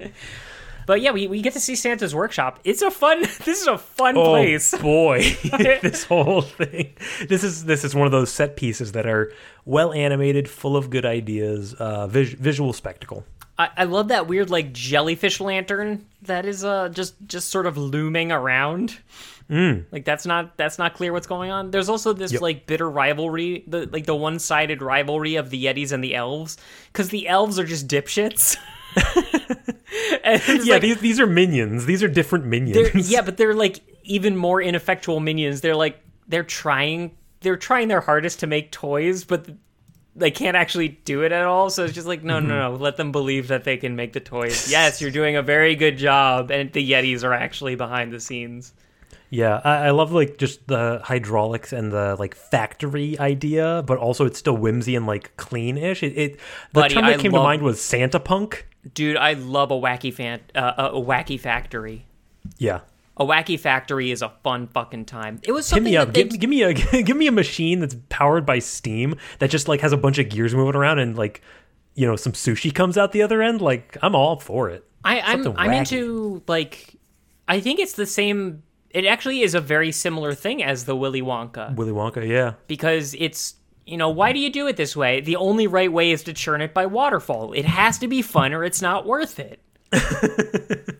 But yeah, we, we get to see Santa's workshop. It's a fun. This is a fun oh place. boy, this whole thing. This is this is one of those set pieces that are well animated, full of good ideas, uh, vis- visual spectacle. I, I love that weird like jellyfish lantern that is uh just just sort of looming around. Like that's not that's not clear what's going on. There's also this Yep. like bitter rivalry, the like the one sided rivalry of the Yetis and the elves, because the elves are just dipshits. And Yeah, like, these these are minions. These are different minions. yeah, but they're like even more ineffectual minions. They're like they're trying they're trying their hardest to make toys, but they can't actually do it at all. So it's just like no, no, mm-hmm. no. Let them believe that they can make the toys. Yes, you're doing a very good job, and the Yetis are actually behind the scenes. Yeah, I, I love like just the hydraulics and the like factory idea, but also it's still whimsy and like clean-ish. It, it the Buddy, term that I came love- to mind was Santa punk. Dude, I love a wacky fan, uh, a wacky factory. Yeah. A Wacky Factory is a fun fucking time. It was Hit something me that up. they, Give, give me a give me a machine that's powered by steam that just like has a bunch of gears moving around and like you know some sushi comes out the other end. Like I'm all for it. I, I'm something I'm wacky. into like I think it's the same. It actually is a very similar thing as the Willy Wonka Willy Wonka, yeah. because it's you know why do you do it this way? The only right way is to churn it by waterfall. It has to be fun or it's not worth it.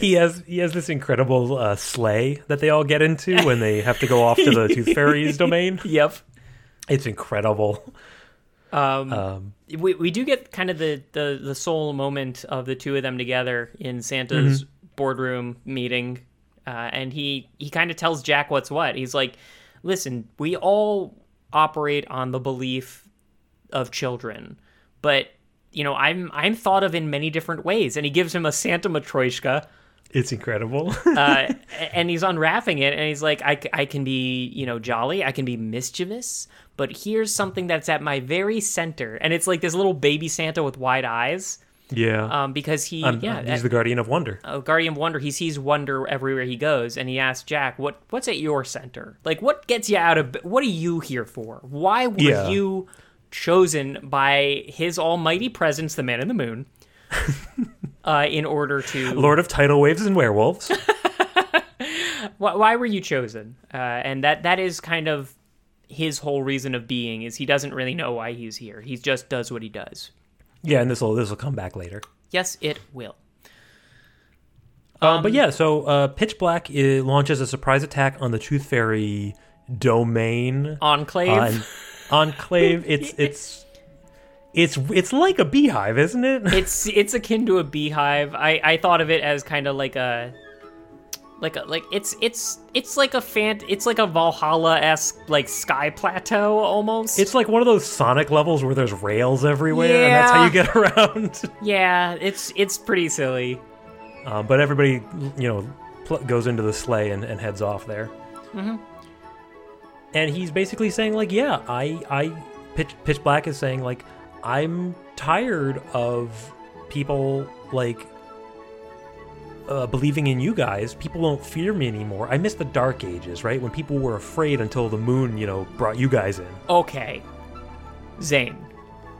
He has he has this incredible uh, sleigh that they all get into when they have to go off to the Tooth Fairy's domain. Yep. It's incredible. Um, Um, we we do get kind of the the the sole moment of the two of them together in Santa's boardroom meeting, uh, and he he kind of tells Jack what's what. He's like, "Listen, we all operate on the belief of children, but." You know, I'm I'm thought of in many different ways, and he gives him a Santa Matryoshka, it's incredible. uh, and he's unwrapping it, and he's like, I, I can be, you know, jolly, I can be mischievous, but here's something that's at my very center, and it's like this little baby Santa with wide eyes, yeah. um, because he, yeah, he's the guardian of wonder. uh, Guardian of Wonder, he sees wonder everywhere he goes, and he asks Jack, "What, what's at your center? Like, what gets you out of? What are you here for? Why were Yeah. you chosen by His Almighty Presence, the Man in the Moon, uh, in order to Lord of tidal waves and werewolves. why, why were you chosen? Uh, and that that is kind of his whole reason of being is he doesn't really know why he's here. He just does what he does. Yeah, and this will this will come back later. Yes, it will. Um, but yeah, so uh, Pitch Black uh, launches a surprise attack on the Tooth Fairy domain. Enclave. Uh, Enclave. It's it's it's it's like a beehive, isn't it? it's it's akin to a beehive. I I thought of it as kind of like a like a like it's it's it's like a fan it's like a Valhalla esque like sky plateau almost. It's like one of those Sonic levels where there's rails everywhere, and that's how you get around. yeah, it's it's pretty silly. um, but everybody, you know, pl- goes into the sleigh and, and heads off there. Mhm. And he's basically saying, like, yeah, I, I, Pitch, Pitch Black is saying, like, I'm tired of people like uh, believing in you guys. People don't fear me anymore. I miss the dark ages, right? When people were afraid until the moon, you know, brought you guys in. Okay, Zane.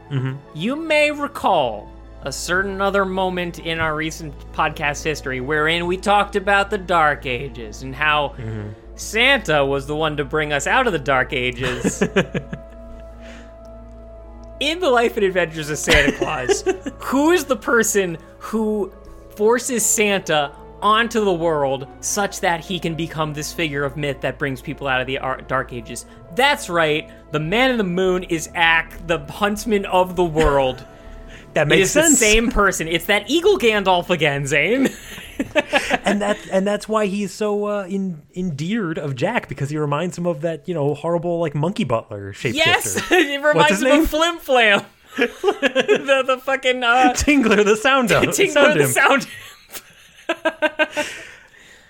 Mm-hmm. You may recall a certain other moment in our recent podcast history wherein we talked about the Dark Ages and how Santa was the one to bring us out of the Dark Ages. in the life and adventures of Santa Claus, who is the person who forces Santa onto the world such that he can become this figure of myth that brings people out of the Dark Ages? That's right. The Man in the Moon is Ak, the huntsman of the world. That makes is the sense. same person. It's that Eagle Gandalf again, Zane. and that and that's why he's so uh, in, endeared of Jack because he reminds him of that you know horrible like monkey butler shapeshifter. yes, it reminds him name? of Flim Flam. The the fucking uh, Tingler the sound out. Tingler sound the imp. sound.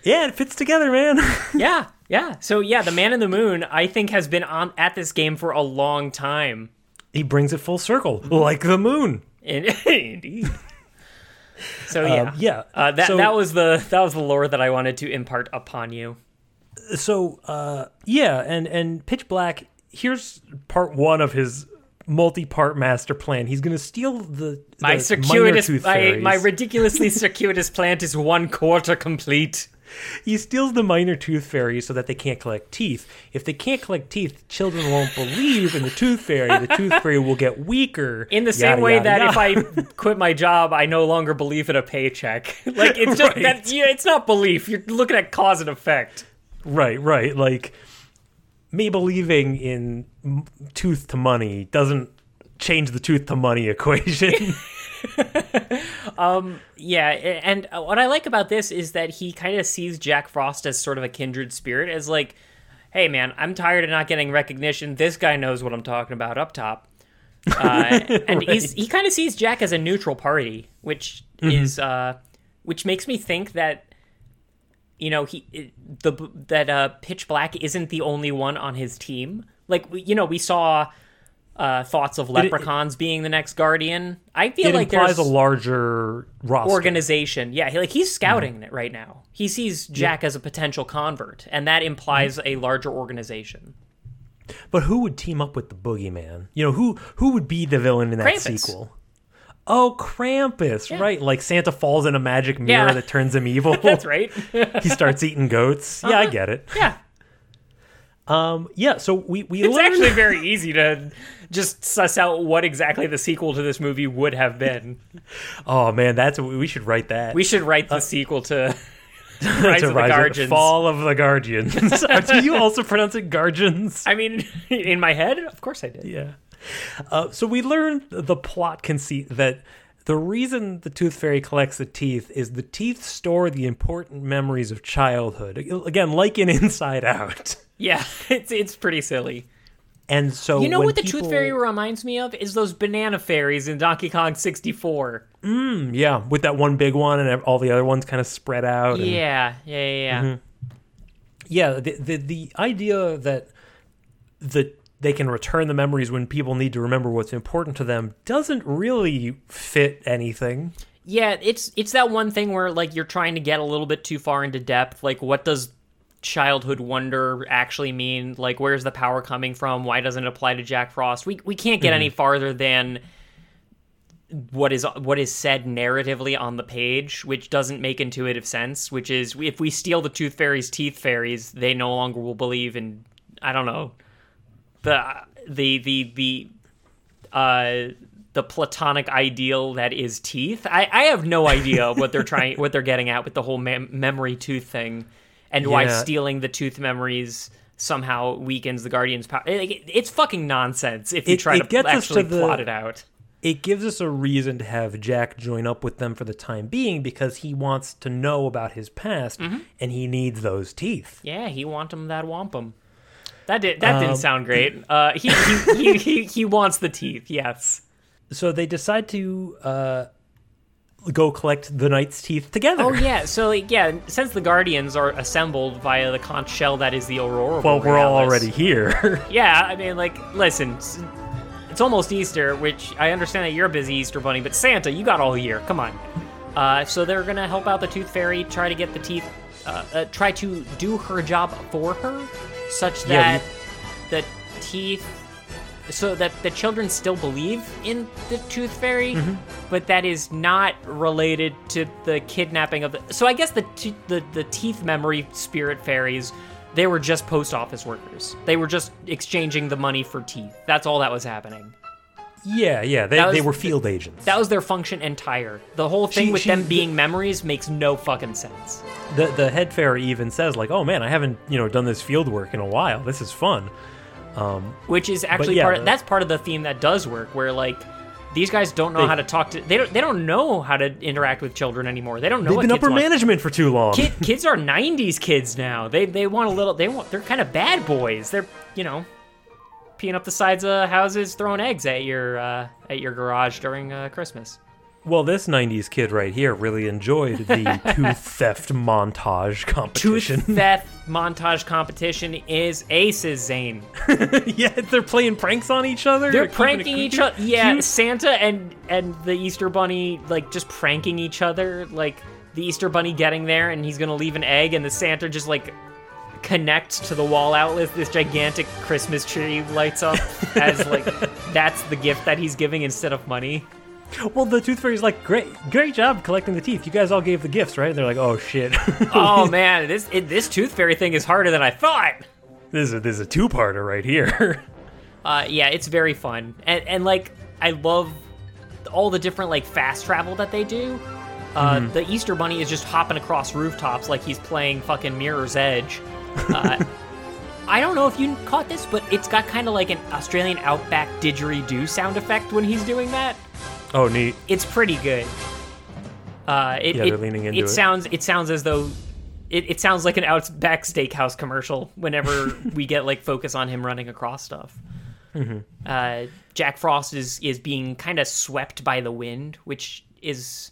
Yeah, it fits together, man. yeah, yeah. So yeah, the Man in the Moon, I think, has been on at this game for a long time. he brings it full circle, like the moon. In- Indeed. So yeah, Um, yeah. Uh, that So- that was the that was the lore that I wanted to impart upon you. So uh, yeah, and and Pitch Black. Here's part one of his multi-part master plan. He's gonna steal the, My the circuitous, tooth my, fairies. my ridiculously circuitous plant is one quarter complete. He steals the minor tooth fairy so that they can't collect teeth. If they can't collect teeth, children won't believe in the tooth fairy. The tooth fairy will get weaker. In the same yada, way yada, that yada. if I quit my job, I no longer believe in a paycheck. Like it's just Right. that yeah, it's not belief. You're looking at cause and effect. Right, right. Like me believing in tooth to money doesn't change the tooth to money equation. Yeah, and uh, what I like about this is that he kind of sees Jack Frost as sort of a kindred spirit, as like, hey man, I'm tired of not getting recognition. This guy knows what I'm talking about up top. Uh, and he's, he kind of sees Jack as a neutral party, which is uh, which makes me think that you know he the that uh, Pitch Black isn't the only one on his team. Like you know, we saw uh, thoughts of leprechauns being the next guardian. I feel It like implies there's a larger roster. organization. Yeah, he- like he's scouting Mm-hmm. it right now. He sees Jack as a potential convert, and that implies Mm-hmm. a larger organization. But who would team up with the boogeyman? You know, who who would be the villain in that Krampus. sequel? Oh, Krampus, Yeah. right? Like Santa falls in a magic mirror Yeah. that turns him evil. That's right. he starts eating goats. Yeah, I Uh-huh. get it. yeah, Um, yeah. So we we it's learned actually very easy to just suss out what exactly the sequel to this movie would have been. Oh man, that's we should write that. We should write the sequel to Rise to of the Rise Guardians. Fall of the Guardians. Do you also pronounce it Guardians? I mean, in my head, of course I did. Yeah. Uh, so we learned the plot conceit that the reason the Tooth Fairy collects the teeth is the teeth store the important memories of childhood. Again, like in Inside Out. Yeah, it's it's pretty silly. And so You know what the people- Tooth Fairy reminds me of is those banana fairies in Donkey Kong 64. Yeah, with that one big one and all the other ones kind of spread out. and- Yeah, yeah, yeah. yeah. Mm-hmm. yeah. The, the the idea that the they can return the memories when people need to remember what's important to them doesn't really fit anything. Yeah, it's it's that one thing where like you're trying to get a little bit too far into depth. Like, what does childhood wonder actually mean? Like, where's the power coming from? Why doesn't it apply to Jack Frost? We we can't get mm-hmm. any farther than what is what is said narratively on the page, which doesn't make intuitive sense. Which is, if we steal the Tooth Fairy's teeth fairies, they no longer will believe in. I don't know the the the the uh the platonic ideal that is teeth. I, I have no idea what they're trying, what they're getting at with the whole mem- memory tooth thing, and why stealing the tooth memories somehow weakens the Guardian's power. Like, it- it's fucking nonsense if you It- try it to us to actually the- plot it out. it gives us a reason to have Jack join up with them for the time being because he wants to know about his past Mm-hmm. and he needs those teeth. Yeah, he want 'em that wampum. That did that Um, didn't sound great. Uh, he, he, he, he he wants the teeth. Yes. So they decide to uh, go collect the night's teeth together. Oh yeah. So like, yeah, since the Guardians are assembled via the conch shell that is the Aurora. well, we're all already here. Yeah, I mean, like, listen, it's almost Easter, which I understand that you're a busy Easter bunny, but Santa, you got all year. Come on. Uh, so they're gonna help out the Tooth Fairy, try to get the teeth, uh, uh, try to do her job for her, such Yeah, that the teeth, so that the children still believe in the Tooth Fairy, Mm-hmm. but that is not related to the kidnapping of the. So I guess the te- the the teeth memory spirit fairies they were just post office workers. They were just exchanging the money for teeth. That's all that was happening. Yeah, yeah, they, That they were field agents. That was their function entire. The whole thing She- with she- them being memories makes no fucking sense. the the head fairy even says like, "Oh man, I haven't you know done this field work in a while. This is fun." Um, Which is actually yeah, part of, the- that's part of the theme that does work where like these guys don't know They- how to talk to they don't they don't know how to interact with children anymore. They don't know They've been upper want. management for too long. Kid, kids are 90s kids now. They they want a little they want they're kind of bad boys. They're, you know, peeing up the sides of houses, throwing eggs at your uh, at your garage during uh, Christmas. Well, this '90s kid right here really enjoyed the tooth theft montage competition. Tooth theft montage competition is aces, Zane. yeah, they're playing pranks on each other. They're pranking each other. Yeah, Cute. Santa and and the Easter Bunny like just pranking each other. Like the Easter Bunny getting there and he's gonna leave an egg, and the Santa just like connects to the wall outlet. This gigantic Christmas tree lights up as like that's the gift that he's giving instead of money. Well, the tooth fairy's like, "Great, great job collecting the teeth. You guys all gave the gifts, right?" And they're like, "Oh shit, Oh man, this it, this tooth fairy thing is harder than I thought. this is a, this is a two-parter right here." Uh, yeah, it's very fun, and and like I love all the different like fast travel that they do. Uh, The Easter Bunny is just hopping across rooftops like he's playing fucking Mirror's Edge. Uh, I don't know if you caught this, but it's got kind of like an Australian outback didgeridoo sound effect when he's doing that. oh, neat. It's pretty good. Uh, it, Yeah, they're leaning into it. sounds it sounds as though it, it sounds like an Outback Steakhouse commercial whenever we get like focus on him running across stuff. Mm-hmm. Uh, Jack Frost is is being kind of swept by the wind, which is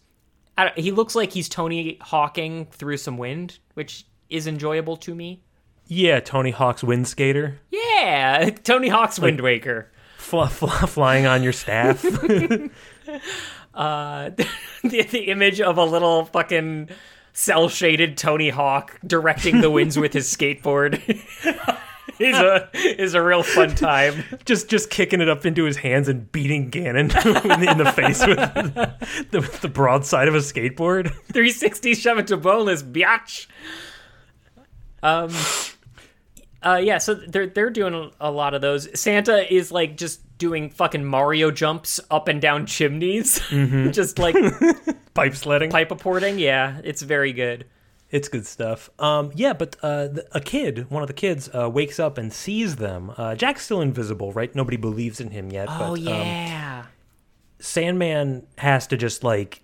I don't, he looks like he's Tony Hawking through some wind, which is enjoyable to me. Yeah, Tony Hawk's wind skater, Yeah, Tony Hawk's Wind Waker. fl- fl- flying on your staff. uh, the, the image of a little fucking cel shaded Tony Hawk directing the winds with his skateboard is a is a real fun time. just just kicking it up into his hands and beating Ganon in the face with the, with the broadside of a skateboard. 360 shove it to boneless, biatch. Um, uh, yeah, so they're they're doing a lot of those. Santa is like just doing fucking Mario jumps up and down chimneys, just like Pipe sledding. pipe porting. Yeah, it's very good. It's good stuff. Um, yeah, but uh, the, a kid, one of the kids, uh, wakes up and sees them. Uh, Jack's still invisible, right? Nobody believes in him yet. Oh but, Um, yeah, Sandman has to just like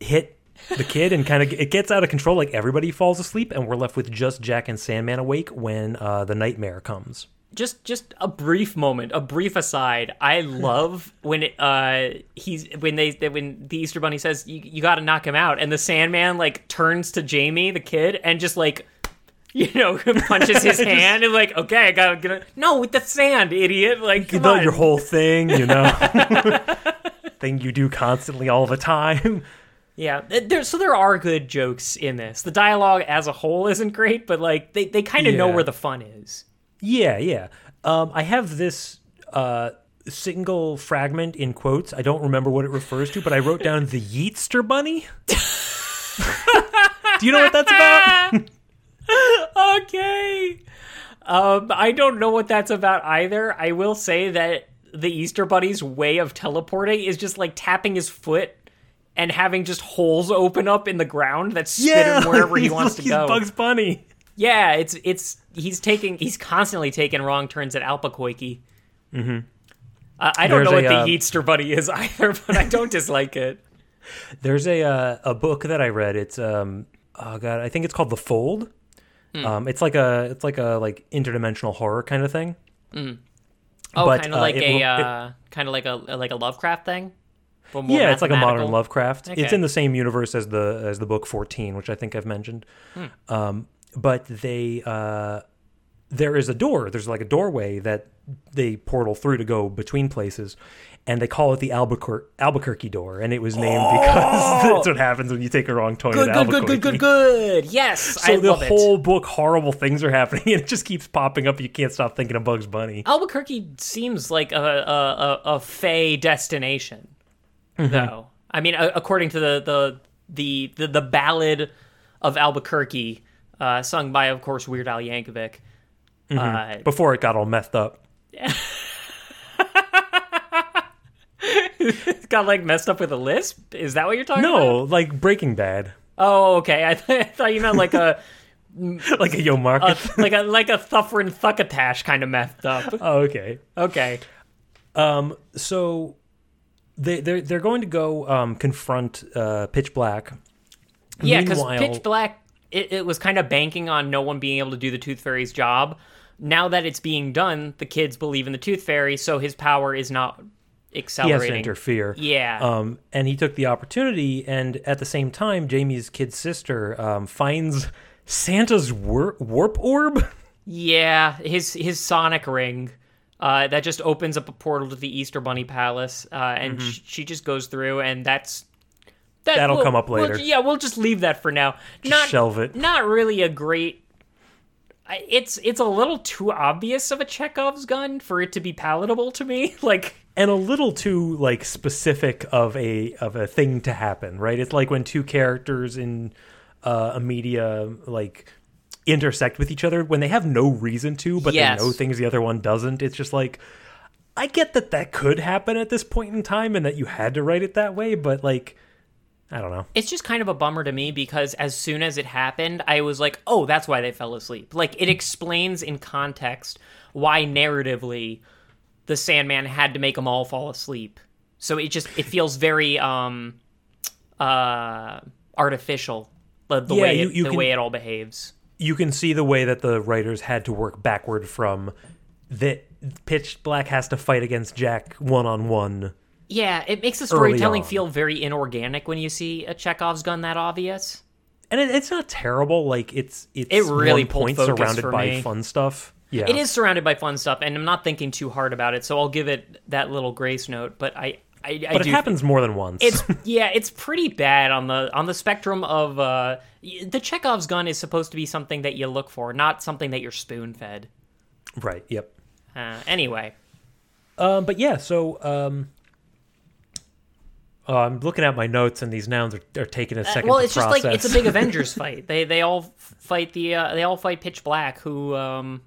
hit the kid and kind of it gets out of control. Like everybody falls asleep, and we're left with just Jack and Sandman awake when uh, the nightmare comes. just just a brief moment, a brief aside. I love when it, uh he's when they when the Easter Bunny says you you got to knock him out, and the Sandman like turns to Jamie the kid and just like. You know, punches his hand and like, okay, I gotta get a- no with the sand, idiot. Like, You know on. your whole thing, you know, thing you do constantly all the time. Yeah, there, so there are good jokes in this. The dialogue as a whole isn't great, but like they, they kind of know where the fun is. Yeah, yeah. Um, I have this uh, single fragment in quotes. I don't remember what it refers to, but I wrote down the Yeetster Bunny. Do you know what that's about? okay. Um, I don't know what that's about either. I will say that the Easter Bunny's way of teleporting is just like tapping his foot and having just holes open up in the ground that spit him wherever he wants to he's go. Bugs Bunny. Yeah, it's it's he's taking he's constantly taking wrong turns at Albuquerque. Mm-hmm. I, I don't There's know what a, the uh, Bunny is either, but I don't dislike it. There's a uh, a book that I read. It's um oh god, I think it's called The Fold. Hmm. Um, it's like a it's like a like interdimensional horror kind of thing. Oh, kind of uh, like a uh, kind of like a like a Lovecraft thing. Yeah, it's like a modern. Lovecraft. It's in the same universe as the as the book 14, which I think I've mentioned. Hmm. Um, but they uh, there is a door. There's like a doorway that they portal through to go between places, and they call it the Albuquerque Albuquerque door, and it was named because that's what happens when you take a wrong turn Good, good, good, good, good, good. Yes, So I the whole it. book, horrible things are happening, and it just keeps popping up. You can't stop thinking of Bugs Bunny. Albuquerque seems like a a, a, a fey destination, Mm-hmm. though. I mean, a- according to the the the the, the ballad of Albuquerque, uh, sung by, of course, Weird Al Yankovic. Mm-hmm. Uh, Before it got all messed up. it's got like messed up with a lisp. Is that what you're talking about? No, like Breaking Bad, Oh, okay. I, th- I thought you meant like a, like a Yo a Market. like a like a Thuffrin Thuckatash kind of messed up. oh, okay. Okay. Um, so they they're they're going to go um, confront uh, Pitch Black. Yeah, because Pitch Black, it, it was kind of banking on no one being able to do the Tooth Fairy's job. Now that it's being done, the kids believe in the Tooth Fairy, so his power is not He has to interfere. Yeah. Um, and he took the opportunity, and at the same time, Jamie's kid sister um, finds Santa's wor- warp orb. yeah, his his sonic ring. Uh, that just opens up a portal to the Easter Bunny Palace, uh, and sh- she just goes through, and that's that, Mm-hmm. That'll we'll- come up we'll- later. yeah, we'll just leave that for now. not shelve it. Not really a great. It's it's a little too obvious of a Chekhov's gun for it to be palatable to me. Like, and a little too like specific of a of a thing to happen, right? It's like when two characters in uh, a media like intersect with each other when they have no reason to, but Yes. they know things the other one doesn't. It's just like I get that that could happen at this point in time, and that you had to write it that way, but like I don't know. it's just kind of a bummer to me because as soon as it happened, I was like, oh, that's why they fell asleep. Like, it explains in context why narratively the Sandman had to make them all fall asleep. So it just it feels very um uh artificial the, the Yeah, way you- you the can- way it all behaves. You can see the way that the writers had to work backward from that. Pitch Black has to fight against Jack one on one. Yeah, it makes the storytelling feel very inorganic when you see a Chekhov's gun that obvious. and it, it's not terrible. Like it's it's It really one pulled point surrounded by me. fun stuff. Yeah. It is surrounded by fun stuff, and I'm not thinking too hard about it, so I'll give it that little grace note. But I, I, I but it do happens more than once. it's yeah, it's pretty bad on the on the spectrum of uh the Chekhov's gun is supposed to be something that you look for, not something that you're spoon fed. right. Yep. Uh, anyway, Um, but yeah, so um, oh, I'm looking at my notes, and these nouns are, are taking a second. well, it's just like it's a big Avengers fight. They they all fight the uh, they all fight Pitch Black, who um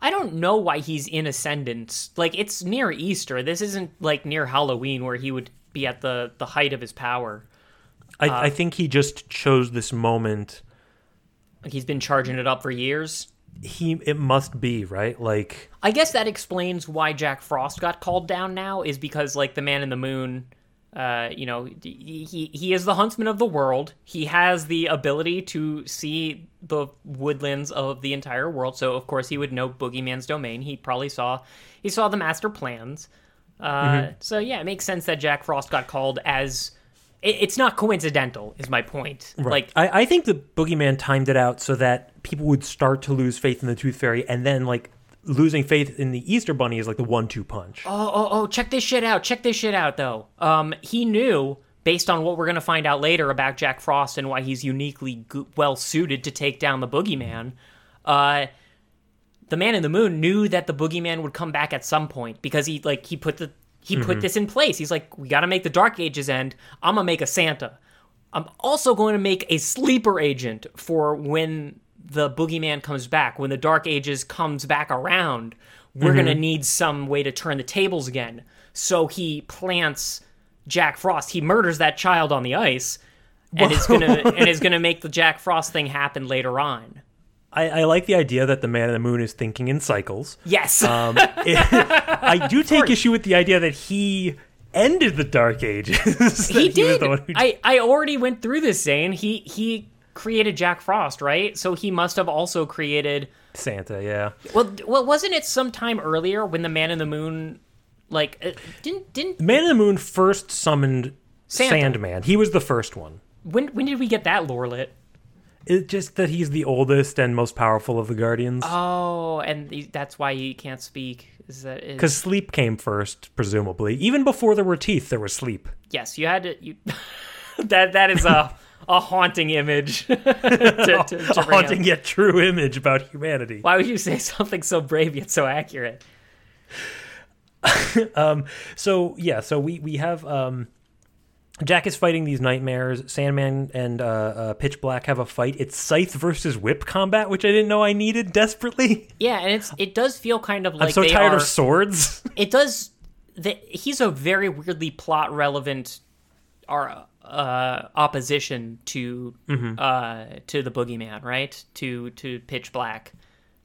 I don't know why he's in Ascendance. Like it's near Easter. This isn't like near Halloween where he would be at the the height of his power. I, uh, I think he just chose this moment. Like he's been charging it up for years. He it must be right. Like I guess that explains why Jack Frost got called down now is because like the Man in the Moon, uh, you know, he he- he is the huntsman of the world. He has the ability to see the woodlands of the entire world. So of course he would know Boogeyman's domain. He probably saw he saw the master plans. Uh, So yeah, it makes sense that Jack Frost got called as. It, it's not coincidental, is my point. Like I, I think the boogeyman timed it out so that people would start to lose faith in the Tooth Fairy, and then like losing faith in the Easter Bunny is like the one-two punch. Oh, oh, oh, check this shit out. Check this shit out, though. Um, he knew, based on what we're going to find out later about Jack Frost and why he's uniquely g- well suited to take down the boogeyman, uh, the man in the moon knew that the boogeyman would come back at some point because he, like, he put the. He put this in place. He's like, we got to make the Dark Ages end. I'm going to make a Santa. I'm also going to make a sleeper agent for when the boogeyman comes back, when the Dark Ages comes back around. We're going to need some way to turn the tables again. So he plants Jack Frost. He murders that child on the ice, and is gonna and is gonna make the Jack Frost thing happen later on. I, I like the idea that the Man in the Moon is thinking in cycles. Yes. Um, I do take issue with the idea that he ended the Dark Ages. He did. who- I, I already went through this, Zane. He he created Jack Frost, right? So he must have also created Santa, yeah. Well, well, wasn't it sometime earlier when the Man in the Moon, like, uh, didn't didn't Man in the Moon first summoned Santa. Sandman. He was the first one. when when did we get that lore lit? It's just that he's the oldest and most powerful of the Guardians. Oh, and he- that's why he can't speak. Is that is, Because sleep came first, presumably. Even before there were teeth, there was sleep. yes, you had to you. that that is a a haunting image. to, to, to A haunting yet true image about humanity. Why would you say something so brave yet so accurate? Um, so yeah, so we we have um, Jack is fighting these nightmares. Sandman and uh, uh, Pitch Black have a fight. It's Scythe versus Whip combat, which I didn't know I needed desperately. Yeah, and it's it does feel kind of like I'm so tired are, of swords. it does that he's a very weirdly plot relevant our uh opposition to uh to the boogeyman right? To to pitch black.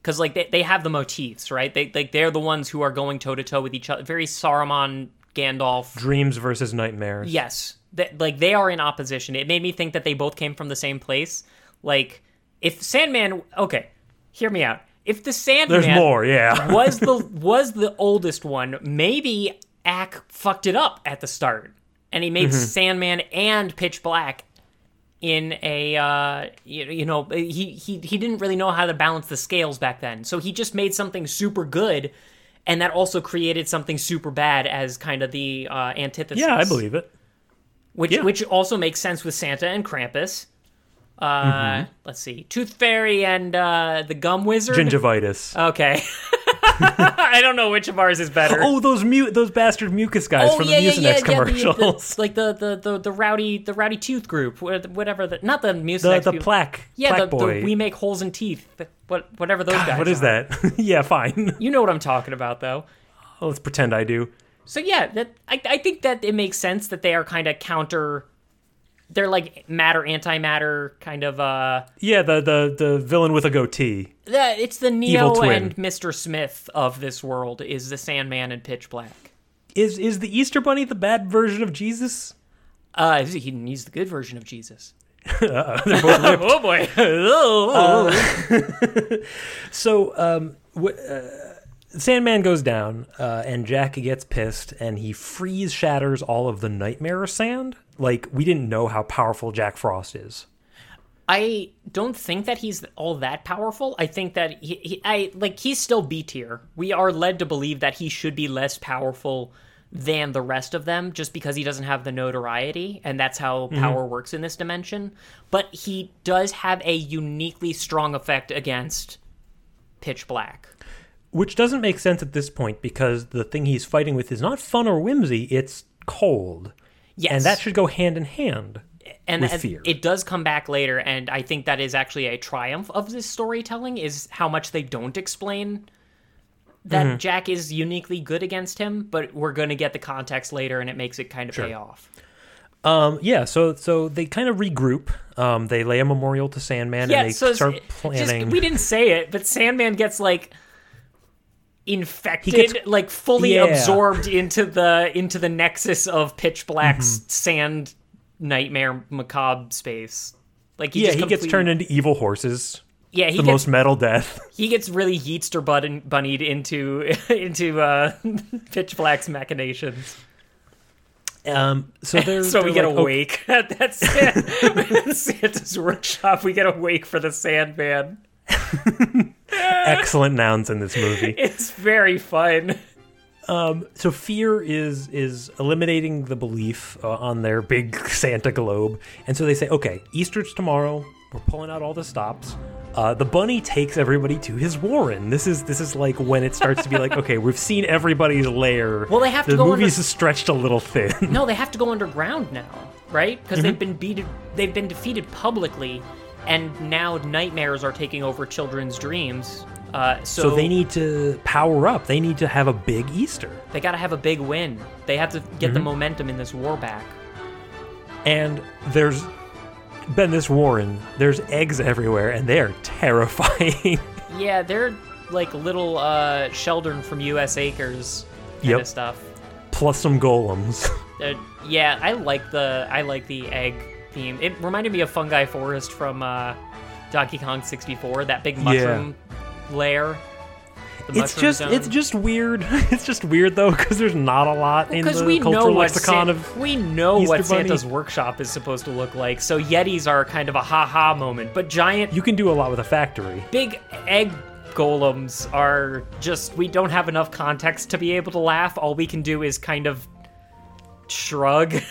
Because like they, they have the motifs right? They like they're the ones who are going toe to toe with each other very saruman gandalf Dreams versus nightmares. yes. That like they are in opposition. It made me think that they both came from the same place. Like if sandman okay hear me out. If the sandman There's more, yeah. was the was the oldest one. Maybe Ak fucked it up at the start, and he made Mm-hmm. Sandman and Pitch Black in a uh, you, you know he he he didn't really know how to balance the scales back then, so he just made something super good. And that also created something super bad as kind of the uh, antithesis. Yeah, I believe it. Which yeah. which also makes sense with Santa and Krampus. Uh, Mm-hmm. Let's see, Tooth Fairy and uh, the Gum Wizard. Gingivitis. Okay. I don't know which of ours is better. Oh, those mu- those bastard mucus guys oh, from the Mucinex the- commercials. the- like the, the, the, the rowdy the rowdy tooth group, whatever the not the the Mucinex the people. plaque. yeah, plaque the, boy. the we make holes in teeth. what whatever those guys. what is are. that? yeah, fine. You know what I'm talking about, though. Let's pretend I do. So yeah, that I, I think that it makes sense that they are kind of counter. They're like matter antimatter kind of. uh Yeah, the the the villain with a goatee. the, It's the Neo and Mister Smith of this world is the Sandman and Pitch Black. Is is the Easter Bunny the bad version of Jesus? Uh, he- he's the good version of Jesus. They're both ripped. Oh boy! Oh. So, um, wh- uh, Sandman goes down, uh, and Jack gets pissed, and he freeze shatters all of the Nightmare Sand. Like we didn't know how powerful Jack Frost is. I don't think that he's all that powerful. I think that he, he I like he's still B tier. We are led to believe that he should be less powerful than the rest of them just because he doesn't have the notoriety and that's how Mm-hmm. power works in this dimension. But he does have a uniquely strong effect against Pitch Black. Which doesn't make sense at this point because the thing he's fighting with is not fun or whimsy, it's cold. Yes. And that should go hand in hand. and, with fear. it does come back later and i think that is actually a triumph of this storytelling is how much they don't explain that Mm-hmm. jack is uniquely good against him but we're going to get the context later and it makes it kind of pay off Um, yeah, so so they kind of regroup. Um, they lay a memorial to Sandman yeah and they so start planning. just, we didn't say it but sandman gets like infected gets- like fully Yeah. absorbed into the into the nexus of pitch black's Mm-hmm. sand nightmare macabre space like he yeah, he gets turned into evil horses. yeah he The gets most metal death. he gets really Yeetster button bunnied into into uh, Pitch Black's machinations. Um, so So we get like, a "Okay, wake at that San- Santa's workshop. We get a wake for the Sandman. excellent nouns in this movie. It's very fun. so fear is is eliminating the belief uh, on their big Santa globe, and so they say, okay, Easter's tomorrow. We're pulling out all the stops. Uh, the bunny takes everybody to his warren. This is this is like when it starts to be like, okay, we've seen everybody's lair. Well, they have to the go movie's under- stretched a little thin. No, they have to go underground now, right? Because Mm-hmm. they've been beaten. They've been defeated publicly, and now nightmares are taking over children's dreams. Uh, so, so they need to power up. They need to have a big Easter. they got to have a big win. They have to get the Mm-hmm. momentum in this war back. And there's been this warren. There's eggs everywhere, and they are terrifying. Yeah, they're like little uh, Sheldon from U.S. Acres kind Yep. of stuff. Plus some golems. They're- yeah, I like the I like the egg theme. It reminded me of Fungi Forest from uh, Donkey Kong 64. That big mushroom lair. It's just zone. it's just weird. It's just weird though because there's not a lot in the we know cultural what lexicon San- of. we know what Bunny. Santa's workshop is supposed to look like. So Yetis are kind of a ha ha moment, but giant You can do a lot with a factory. big egg golems are just we don't have enough context to be able to laugh. All we can do is kind of shrug.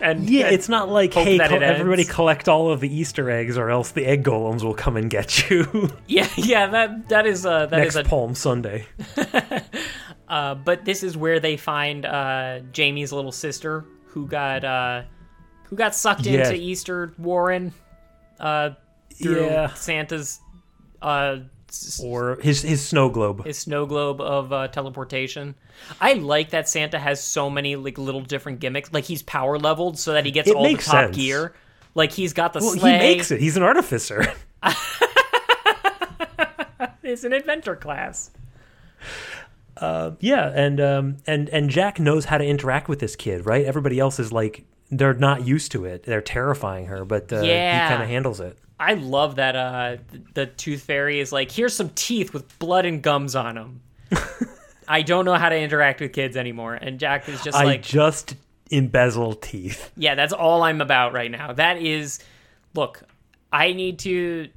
and Yeah, and it's not like hey, co- everybody collect all of the Easter eggs, or else the egg golems will come and get you. yeah, yeah. That that is a that is Next a. Palm Sunday. Uh, but this is where they find uh, Jamie's little sister who got uh, who got sucked Yeah. into Easter Warren uh, through Yeah. Santa's uh, s- Or his his snow globe. his snow globe of uh, teleportation. I like that Santa has so many like little different gimmicks. Like he's power leveled so that he gets It all the top sense. gear. Like he's got the Well, he makes it. He's an artificer. It's an adventure class. yeah, and um and and Jack knows how to interact with this kid, right? Everybody else is like they're not used to it. They're terrifying her, but uh, Yeah. he kind of handles it. I love that uh, the tooth fairy is like, here's some teeth with blood and gums on them. I don't know how to interact with kids anymore, and Jack is just I like, just embezzle teeth. yeah, that's all I'm about right now. That is, look, I need to.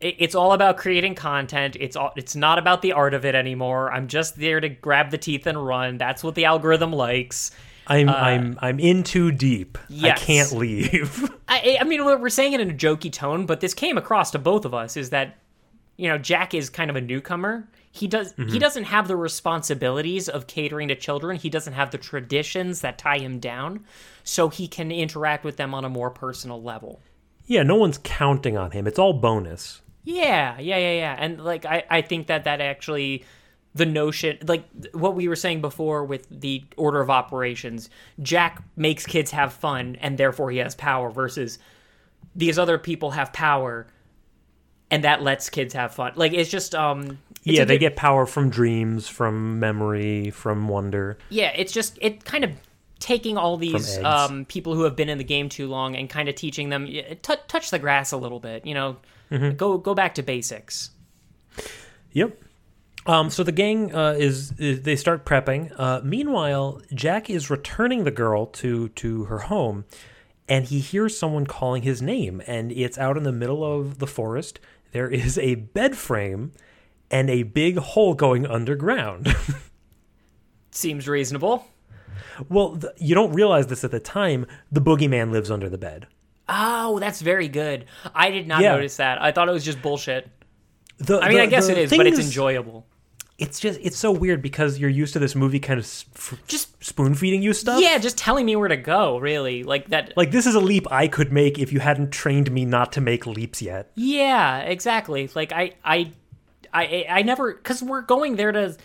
It, it's all about creating content. It's all. It's not about the art of it anymore. I'm just there to grab the teeth and run. That's what the algorithm likes. I'm I'm I'm in too deep. Uh, yes. I can't leave. I, I mean, we're saying it in a jokey tone, but this came across to both of us is that, you know, Jack is kind of a newcomer. He does Mm-hmm. he doesn't have the responsibilities of catering to children. He doesn't have the traditions that tie him down, so he can interact with them on a more personal level. yeah, no one's counting on him. It's all bonus. Yeah, yeah, yeah, yeah. And like I, I think that that actually the notion like what we were saying before with the order of operations, Jack makes kids have fun and therefore he has power versus these other people have power and that lets kids have fun. Like it's just um yeah, a they good- get power from dreams, from memory, from wonder. yeah, it's just it kind of taking all these um, people who have been in the game too long and kind of teaching them t- touch the grass a little bit. You know, Mm-hmm. go go back to basics. Yep. Um, so the gang uh, is, is they start prepping. Uh, meanwhile, Jack is returning the girl to to her home, and he hears someone calling his name, and it's out in the middle of the forest. There is a bed frame and a big hole going underground. Seems reasonable. well, th- you don't realize this at the time. The boogeyman lives under the bed. Oh, that's very good. I did not Yeah. notice that. I thought it was just bullshit. The, I mean, the- I guess it is, but it's enjoyable. It's just it's so weird because you're used to this movie kind of sp- Just- spoon feeding you stuff. Yeah, just telling me where to go, really. Like that. Like this is a leap I could make if you hadn't trained me not to make leaps yet. Yeah, exactly. Like I, I, I, I never because we're going there to.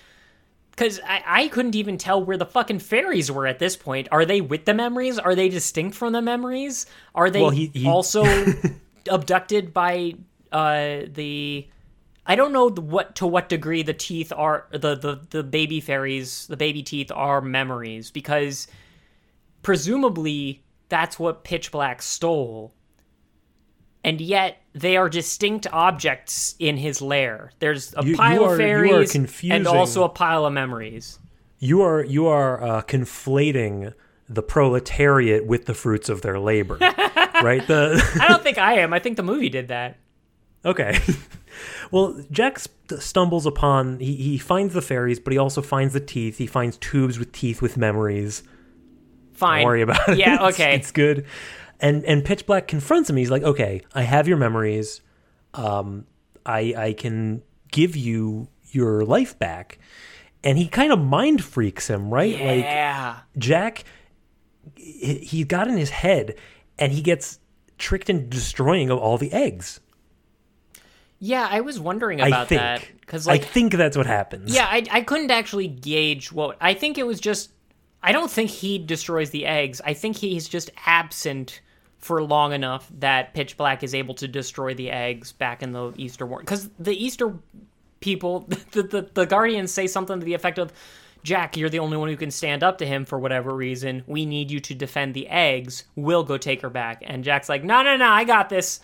Because I, I couldn't even tell where the fucking fairies were at this point. Are they with the memories? Are they distinct from the memories? Are they Well, he- he- also abducted by uh, the? I don't know the- what to what degree the teeth are the, the the baby fairies the baby teeth are memories because presumably that's what Pitch Black stole and yet they are distinct objects in his lair. There's a You- pile you are- of fairies and also a pile of memories. You are you are uh, conflating the proletariat with the fruits of their labor, right? The I don't think I am. I think the movie did that. okay. well, Jack st- stumbles upon he, he finds the fairies, but he also finds the teeth. He finds tubes with teeth with memories. Fine. Don't worry about it. Yeah, It's- okay. it's, good. And and Pitch Black confronts him. He's like, "Okay, I have your memories. Um, I I can give you your life back." And he kind of mind freaks him, right? Like yeah. Jack, he got in his head, and he gets tricked into destroying all the eggs. Yeah, I was wondering I about think. that cuz I think that's what happens. yeah, I I couldn't actually gauge what I think it was just I don't think he destroys the eggs. I think he's just absent for long enough that Pitch Black is able to destroy the eggs back in the Easter War cuz the Easter people the, the the guardians say something to the effect of Jack, you're the only one who can stand up to him for whatever reason. We need you to defend the eggs. We'll go take her back. And Jack's like, no, no, no, I got this.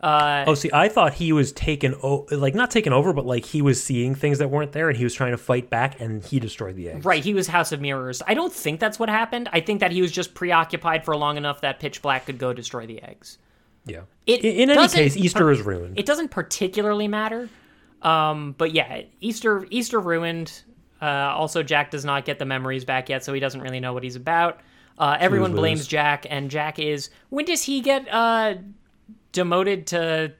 Uh, Oh, see, I thought he was taken, o- like not taken over, but like he was seeing things that weren't there, and he was trying to fight back, and he destroyed the eggs. Right, he was House of Mirrors. I don't think that's what happened. I think that he was just preoccupied for long enough that Pitch Black could go destroy the eggs. Yeah. It In, in any case, Easter par- is ruined. It doesn't particularly matter. Um, but yeah, Easter Easter ruined. Uh, also, Jack does not get the memories back yet, so he doesn't really know what he's about. Uh, everyone Lose-lose. blames Jack, and Jack is. When does he get uh, demoted to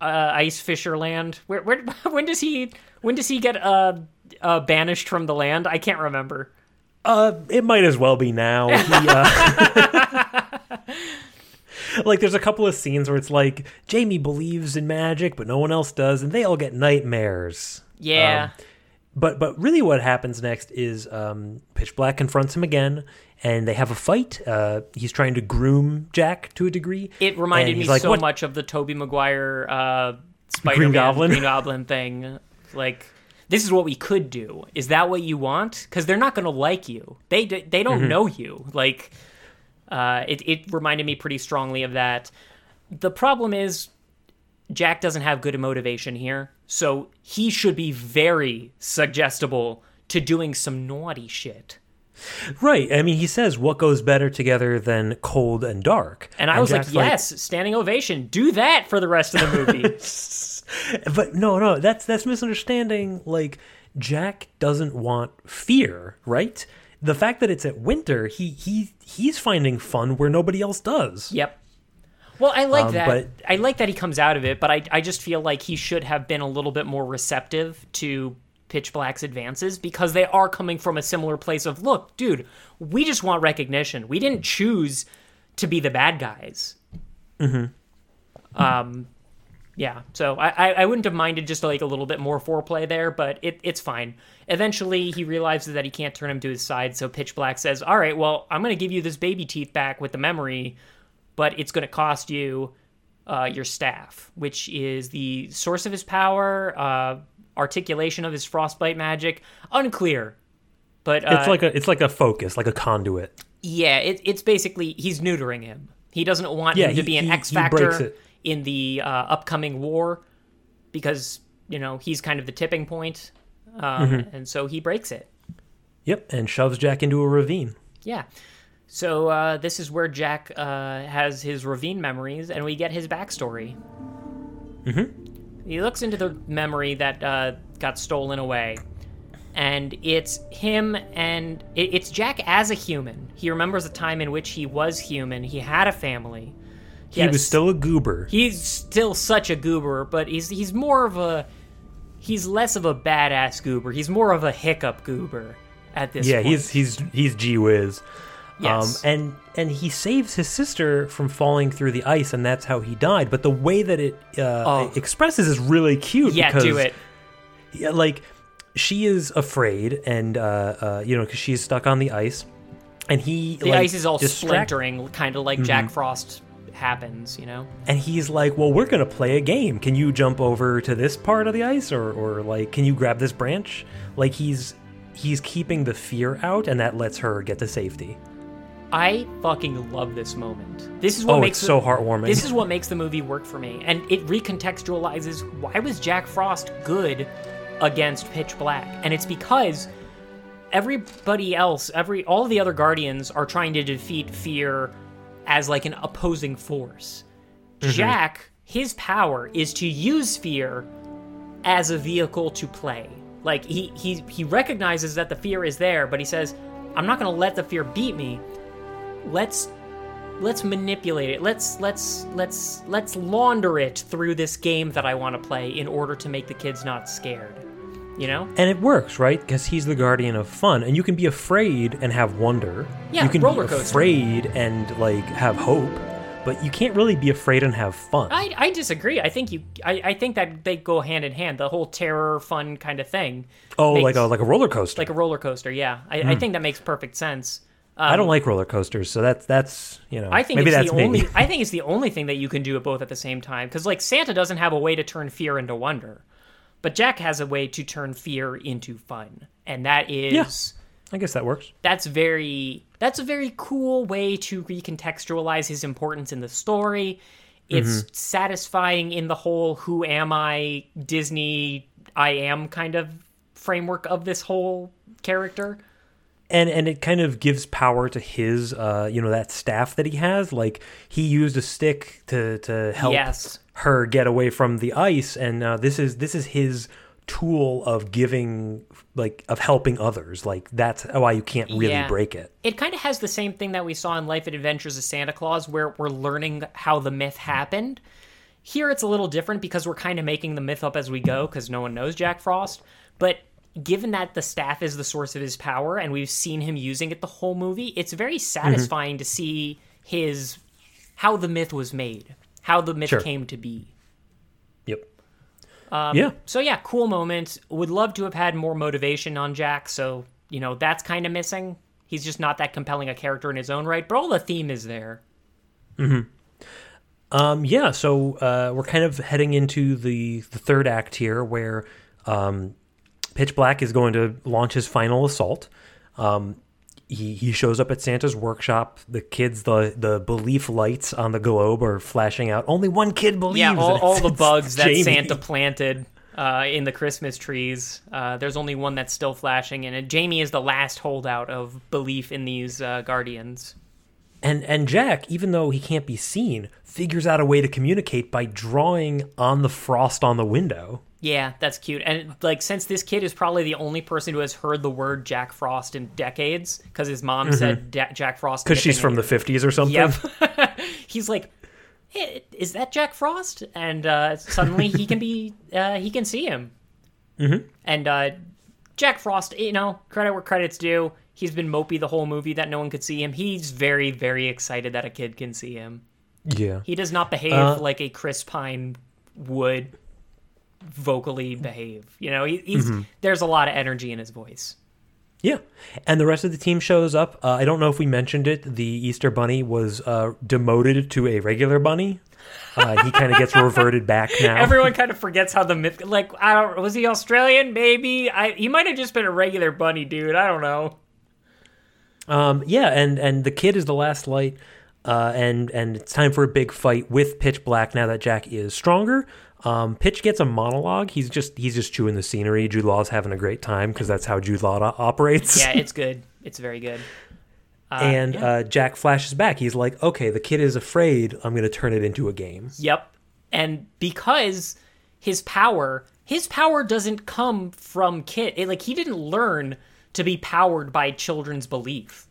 uh, Ice Fisher Land? Where, where? When does he? When does he get uh, uh, banished from the land? I can't remember. Uh, it might as well be now. He, uh, like, there's a couple of scenes where it's like Jamie believes in magic, but no one else does, and they all get nightmares. Yeah. Um, But but really, what happens next is um, Pitch Black confronts him again, and they have a fight. Uh, he's trying to groom Jack to a degree. It reminded me like, so "What?" much of the Tobey Maguire uh, Spider-Man Goblin? Green Goblin thing. Like, this is what we could do. Is that what you want? Because they're not going to like you. They they Mm-hmm. don't know you. Like, uh, it it reminded me pretty strongly of that. The problem is, Jack doesn't have good motivation here, so he should be very suggestible to doing some naughty shit. Right. I mean, he says, "What goes better together than cold and dark?" And I was Jack's like, yes, standing ovation. Do that for the rest of the movie. But no, no, that's that's misunderstanding. Like Jack doesn't want fear, right? The fact that it's at winter, he he he's finding fun where nobody else does. Yep. Well, I like Um, that. but- I like that he comes out of it, but I, I just feel like he should have been a little bit more receptive to Pitch Black's advances because they are coming from a similar place of, look, dude, we just want recognition. We didn't choose to be the bad guys. Mm-hmm. Um, yeah. So I, I, I wouldn't have minded just like a little bit more foreplay there, but it, it's fine. Eventually, he realizes that he can't turn him to his side, so Pitch Black says, "All right, well, I'm going to give you this baby teeth back with the memory." but it's going to cost you uh, your staff, which is the source of his power, uh, articulation of his frostbite magic. Unclear, but uh, It's like a it's like a focus, like a conduit. yeah, it, it's basically he's neutering him. He doesn't want Yeah, him to he- be an he- X factor in the uh, upcoming war because you know he's kind of the tipping point, um, Mm-hmm. and so he breaks it. Yep, and shoves Jack into a ravine. Yeah. So uh, this is where Jack uh, has his ravine memories, and we get his backstory. Mm-hmm. He looks into the memory that uh, got stolen away, and it's him and it, it's Jack as a human. He remembers a time in which he was human. He had a family. He, he was a, still a goober. He's still such a goober, but he's he's more of a he's less of a badass goober. He's more of a hiccup goober at this. Point. Yeah, point. he's he's he's gee whiz. Yes. Um, and and he saves his sister from falling through the ice, and that's how he died. But the way that it uh, oh. expresses is really cute. Yeah, because, do it. Yeah, like she is afraid, and uh, uh, you know, because she's stuck on the ice, and he the like, ice is all distract- splintering, kind of like mm-hmm. Jack Frost happens, you know. And he's like, "Well, we're gonna play a game. Can you jump over to this part of the ice, or or like, can you grab this branch?" Like he's he's keeping the fear out, and that lets her get to safety. I fucking love this moment. This is what oh, makes it's so heartwarming. This is what makes the movie work for me, and it recontextualizes why was Jack Frost good against Pitch Black, and it's because everybody else, every all the other Guardians are trying to defeat fear as like an opposing force. Mm-hmm. Jack, his power is to use fear as a vehicle to play. Like he he he recognizes that the fear is there, but he says, "I'm not going to let the fear beat me." Let's let's manipulate it. Let's let's let's let's launder it through this game that I want to play in order to make the kids not scared. You know? And it works, right? Because he's the guardian of fun, and you can be afraid and have wonder. Yeah, you can roller be coaster. afraid and like have hope, but you can't really be afraid and have fun. I, I disagree. I think you. I, I think that they go hand in hand. The whole terror, fun kind of thing. Oh, makes, like a like a roller coaster. Like a roller coaster. Yeah, I, mm. I think that makes perfect sense. Um, I don't like roller coasters, so that's that's you know. I think maybe it's that's the me. only. I think it's the only thing that you can do it both at the same time. Because like Santa doesn't have a way to turn fear into wonder, but Jack has a way to turn fear into fun, and that is. Yeah, I guess that works. That's very. That's a very cool way to recontextualize his importance in the story. It's mm-hmm. satisfying in the whole "Who am I?" Disney I am kind of framework of this whole character and and it kind of gives power to his uh you know that staff that he has like he used a stick to to help yes. her get away from the ice and uh, this is this is his tool of giving like of helping others like that's why you can't really yeah. break it it kind of has the same thing that we saw in life and adventures of santa claus where we're learning how the myth happened here it's a little different because we're kind of making the myth up as we go because no one knows jack frost but given that the staff is the source of his power and we've seen him using it the whole movie, it's very satisfying mm-hmm. to see his how the myth was made, how the myth sure. came to be. Yep. Um, yeah. So yeah, cool moment. Would love to have had more motivation on Jack. So you know that's kind of missing. He's just not that compelling a character in his own right, but all the theme is there. Hmm. Um. Yeah. So uh, we're kind of heading into the the third act here, where um, Pitch Black is going to launch his final assault. Um, he, he shows up at Santa's workshop. The kids, the the belief lights on the globe are flashing out. Only one kid believes. Yeah, all, all the bugs that Santa planted uh, in the Christmas trees. Uh, there's only one that's still flashing, and Jamie is the last holdout of belief in these uh, guardians. And and Jack, even though he can't be seen, figures out a way to communicate by drawing on the frost on the window. Yeah, that's cute. And like since this kid is probably the only person who has heard the word Jack Frost in decades because his mom mm-hmm. said da- Jack Frost because she's from the 50s or something. Yep. He's like, hey, "Is that Jack Frost?" And uh, suddenly he can be uh, he can see him. Mm-hmm. And uh, Jack Frost, you know, credit where credit's due. He's been mopey the whole movie that no one could see him. He's very, very excited that a kid can see him. Yeah. He does not behave uh, like a Chris Pine would vocally behave. You know, he, he's mm-hmm. there's a lot of energy in his voice. Yeah, and the rest of the team shows up. Uh, I don't know if we mentioned it. The Easter Bunny was uh, demoted to a regular bunny. Uh, he kind of gets reverted back now. Everyone kind of forgets how the myth. Like, I don't. Was he Australian? Maybe. I. He might have just been a regular bunny dude. I don't know. Um. Yeah, and and the kid is the last light. Uh, and and it's time for a big fight with Pitch Black now that Jack is stronger. Um, Pitch gets a monologue. He's just he's just chewing the scenery. Jude Law's having a great time because that's how Jude Law operates. Yeah, it's good. It's very good. and yeah. uh, Jack flashes back. He's like, "Okay, the kid is afraid. I'm going to turn it into a game." Yep. And because his power, his power doesn't come from Kit. It, like he didn't learn to be powered by children's belief.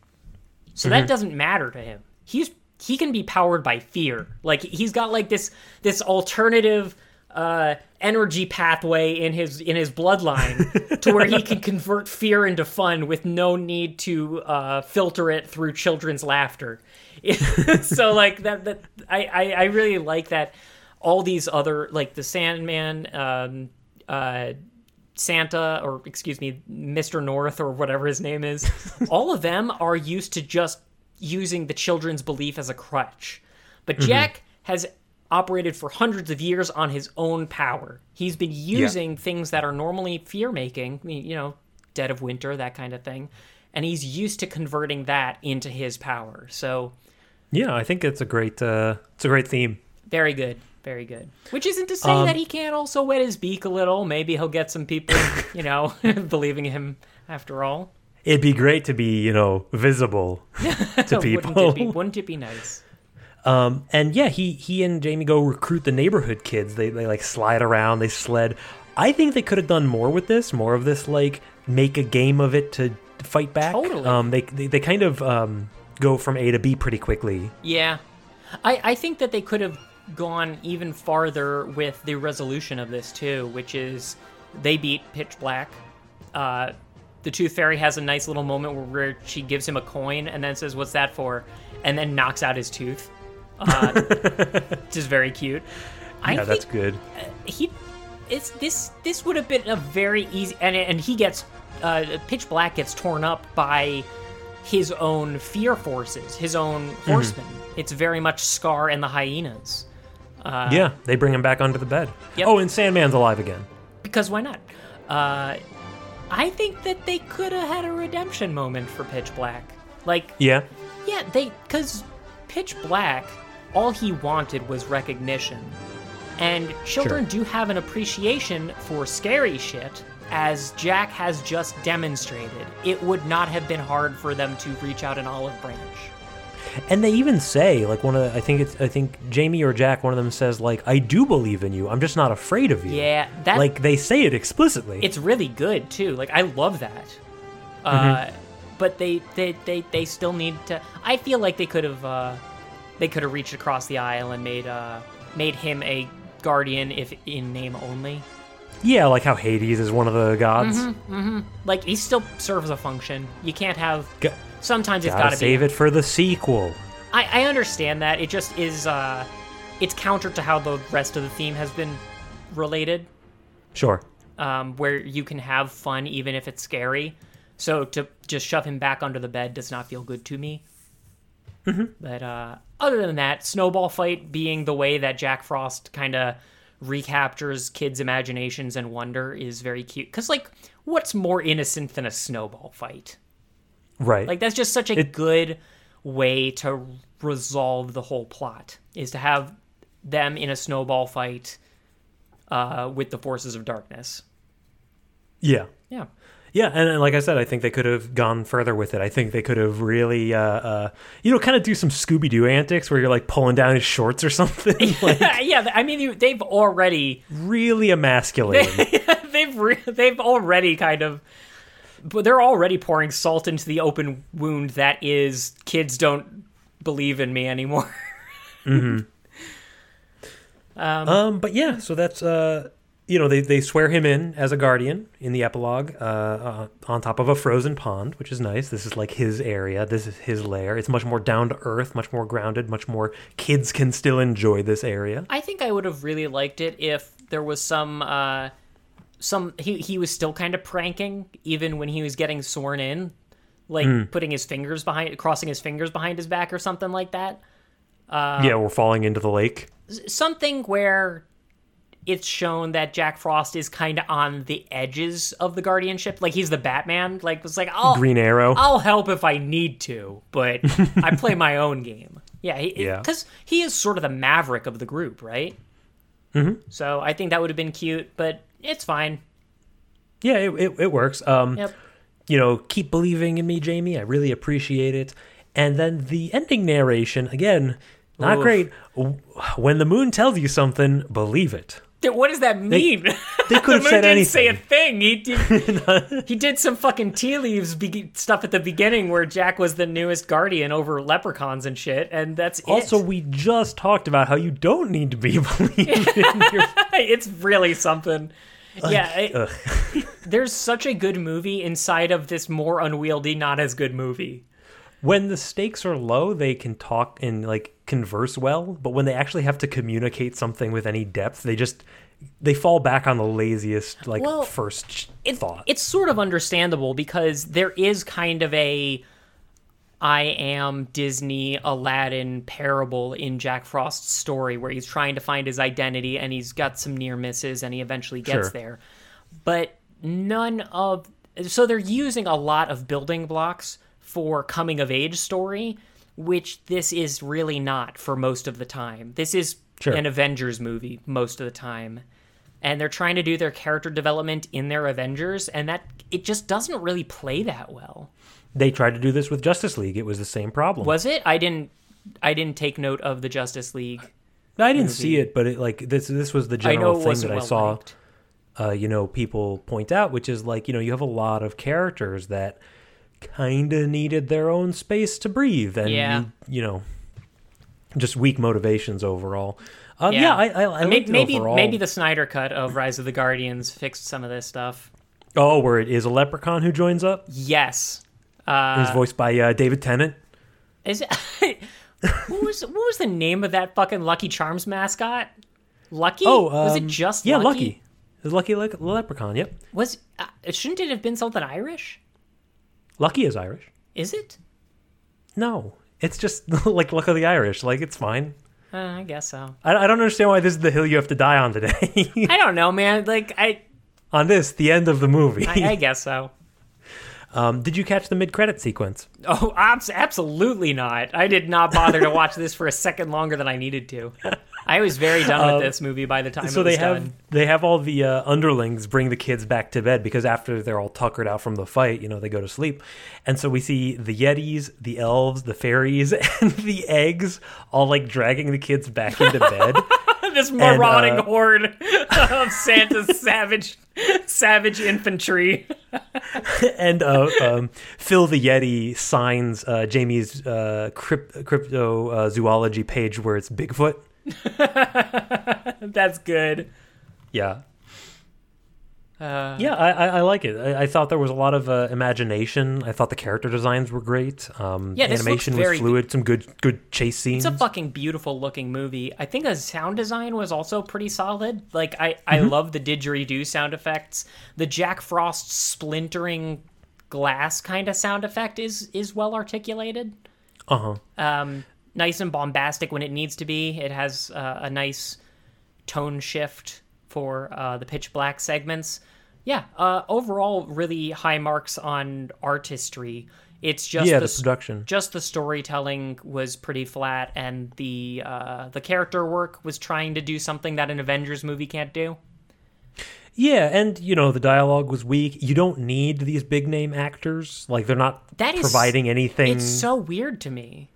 So that doesn't matter to him. He's he can be powered by fear. Like he's got like this this alternative uh energy pathway in his in his bloodline to where he can convert fear into fun with no need to uh filter it through children's laughter. so like that that I, I I really like that all these other like the Sandman um uh Santa or excuse me, Mr. North or whatever his name is, all of them are used to just using the children's belief as a crutch. But Jack has operated for hundreds of years on his own power. He's been using things that are normally fear making, you know, dead of winter, that kind of thing. And he's used to converting that into his power. So Yeah, I think it's a great uh, it's a great theme. very good. Very good. Which isn't to say that he can't also wet his beak a little. Maybe he'll get some people, you know, believing him after all. It'd be great to be, you know, visible to people. Wouldn't it be, wouldn't it be nice? Um, and yeah, he he and Jamie go recruit the neighborhood kids. They they like slide around, they sled. I think they could have done more with this, more of this like make a game of it to fight back. Totally. Um, they, they they kind of um go from A to B pretty quickly. Yeah. I, I think that they could have gone even farther with the resolution of this too, which is they beat Pitch Black. Uh, the Tooth Fairy has a nice little moment where, she gives him a coin and then says, "What's that for?" and then knocks out his tooth, uh, which is very cute. I Yeah, think that's good. he it's this this would have been a very easy and and he gets uh pitch black gets torn up by his own fear forces his own horsemen it's very much scar and the hyenas yeah, they bring him back onto the bed. Yep. Oh, and Sandman's alive again. because why not uh i think that they could have had a redemption moment for pitch black like Yeah. Yeah, they because Pitch Black, all he wanted was recognition, and children do have an appreciation for scary shit. As Jack has just demonstrated, it would not have been hard for them to reach out an olive branch. And they even say, like one of the, I think it's I think Jamie or Jack, one of them says, like, I do believe in you. I'm just not afraid of you. Yeah, that Like they say it explicitly. it's really good too. Like I love that. Uh, but they, they they they still need to. I feel like they could have uh, they could have reached across the aisle and made uh made him a guardian if in name only. yeah, like how Hades is one of the gods. Mm-hmm. Like he still serves a function. You can't have. G- Sometimes it's gotta save be. it for the sequel. I, I understand that. It just is. uh It's counter to how the rest of the theme has been related. Sure. um, where you can have fun even if it's scary. So to just shove him back under the bed does not feel good to me. But uh, other than that, snowball fight being the way that Jack Frost kind of recaptures kids' imaginations and wonder is very cute. Because like, what's more innocent than a snowball fight? Right. Like that's just such a It- good way to resolve the whole plot is to have them in a snowball fight uh, with the forces of darkness. yeah. Yeah. Yeah, and, and like I said, I think they could have gone further with it. I think they could have really, uh, uh, you know, kind of do some Scooby Doo antics where you're like pulling down his shorts or something, like yeah, I mean, you- they've already really emasculating. they've re- they've already kind of but they're already pouring salt into the open wound that is kids don't believe in me anymore. um, but yeah, so that's uh, you know, they they swear him in as a guardian in the epilogue, uh, uh, on top of a frozen pond, which is nice. This is like his area. This is his lair. It's much more down to earth, much more grounded, much more kids can still enjoy this area. I think I would have really liked it if there was some uh some he he was still kind of pranking even when he was getting sworn in, like putting his fingers behind crossing his fingers behind his back or something like that. yeah, we're falling into the lake. something where it's shown that Jack Frost is kind of on the edges of the guardianship. Like he's the Batman. Like it's like I'll Green Arrow. I'll help if I need to, but I play my own game. Yeah, Yeah. because he is sort of the maverick of the group, right? Mm-hmm. So I think that would have been cute, but it's fine. Yeah, it, it, it works. Um, Yep. you know, keep believing in me, Jamie. I really appreciate it. And then the ending narration, again, not Oof. great. When the moon tells you something, believe it. What does that mean? they could have the moon said didn't say a thing. He did. he did some fucking tea leaves be- stuff at the beginning where Jack was the newest guardian over leprechauns and shit, and that's it. Also, we just talked about how you don't need to be believed in your it's really something. Yeah, it- there's such a good movie inside of this more unwieldy, not as good movie. when the stakes are low, they can talk and like converse well, but when they actually have to communicate something with any depth, they just they fall back on the laziest like Well, first It, thought. It's sort of understandable because there is kind of a I am Disney Aladdin parable in Jack Frost's story where he's trying to find his identity and he's got some near misses and he eventually gets Sure. there. But none of so they're using a lot of building blocks for coming of age story, which this is really not for most of the time. This is Sure. an Avengers movie most of the time. And they're trying to do their character development in their Avengers, and that it just doesn't really play that well. They tried to do this with Justice League. It was the same problem. Was it? I didn't I didn't take note of the Justice League. I didn't see it, but it like this this was the general thing that I saw liked. uh, you know, people point out, which is like, you know, you have a lot of characters that kind of needed their own space to breathe, and Yeah. you, you know, just weak motivations overall. Um, Yeah. yeah. I, I, I Maybe maybe, overall. maybe the Snyder cut of Rise of the Guardians fixed some of this stuff. oh, where it is a leprechaun who joins up. Yes. Uh, He's voiced by uh, David Tennant. Is it, what was what was the name of that fucking Lucky Charms mascot? Lucky? Oh, was it um, just yeah, Lucky? Lucky. It was Lucky Le- Leprechaun. Yep, Was uh, shouldn't it have been something Irish? Lucky is Irish. Is it? No, it's just like Luck of the Irish. Like it's fine. Uh, I guess so. I, I don't understand why this is the hill you have to die on today. I don't know, man. Like I, on this, the end of the movie. I, I guess so. Um, did you catch the mid-credit sequence? Oh, absolutely not. I did not bother to watch this for a second longer than I needed to. I was very done with this movie by the time so it was they have done. they have all the uh, underlings bring the kids back to bed because after they're all tuckered out from the fight, you know, they go to sleep, and so we see the yetis, the elves, the fairies, and the eggs all like dragging the kids back into bed. this marauding uh, horde of Santa's savage, savage infantry. and uh, um, Phil the Yeti signs uh, Jamie's uh, crypt- crypto uh, zoology page where it's Bigfoot. That's good. Yeah. Uh, Yeah, I, I, I like it. I, I thought there was a lot of uh, imagination. I thought the character designs were great. Um, Yeah, this looks animation very was fluid. Some good good chase scenes. It's a fucking beautiful looking movie. I think the sound design was also pretty solid. Like I, I Mm-hmm. love the didgeridoo sound effects. The Jack Frost splintering glass kind of sound effect is is well articulated. Uh huh. Um, nice and bombastic when it needs to be. It has uh, a nice tone shift for uh, the pitch black segments. Yeah, uh, overall, really high marks on artistry. It's just Yeah, the, the production. just the storytelling was pretty flat, and the uh, the character work was trying to do something that an Avengers movie can't do. Yeah, and you know the dialogue was weak. You don't need these big name actors. Like they're not That is- providing anything. It's so weird to me.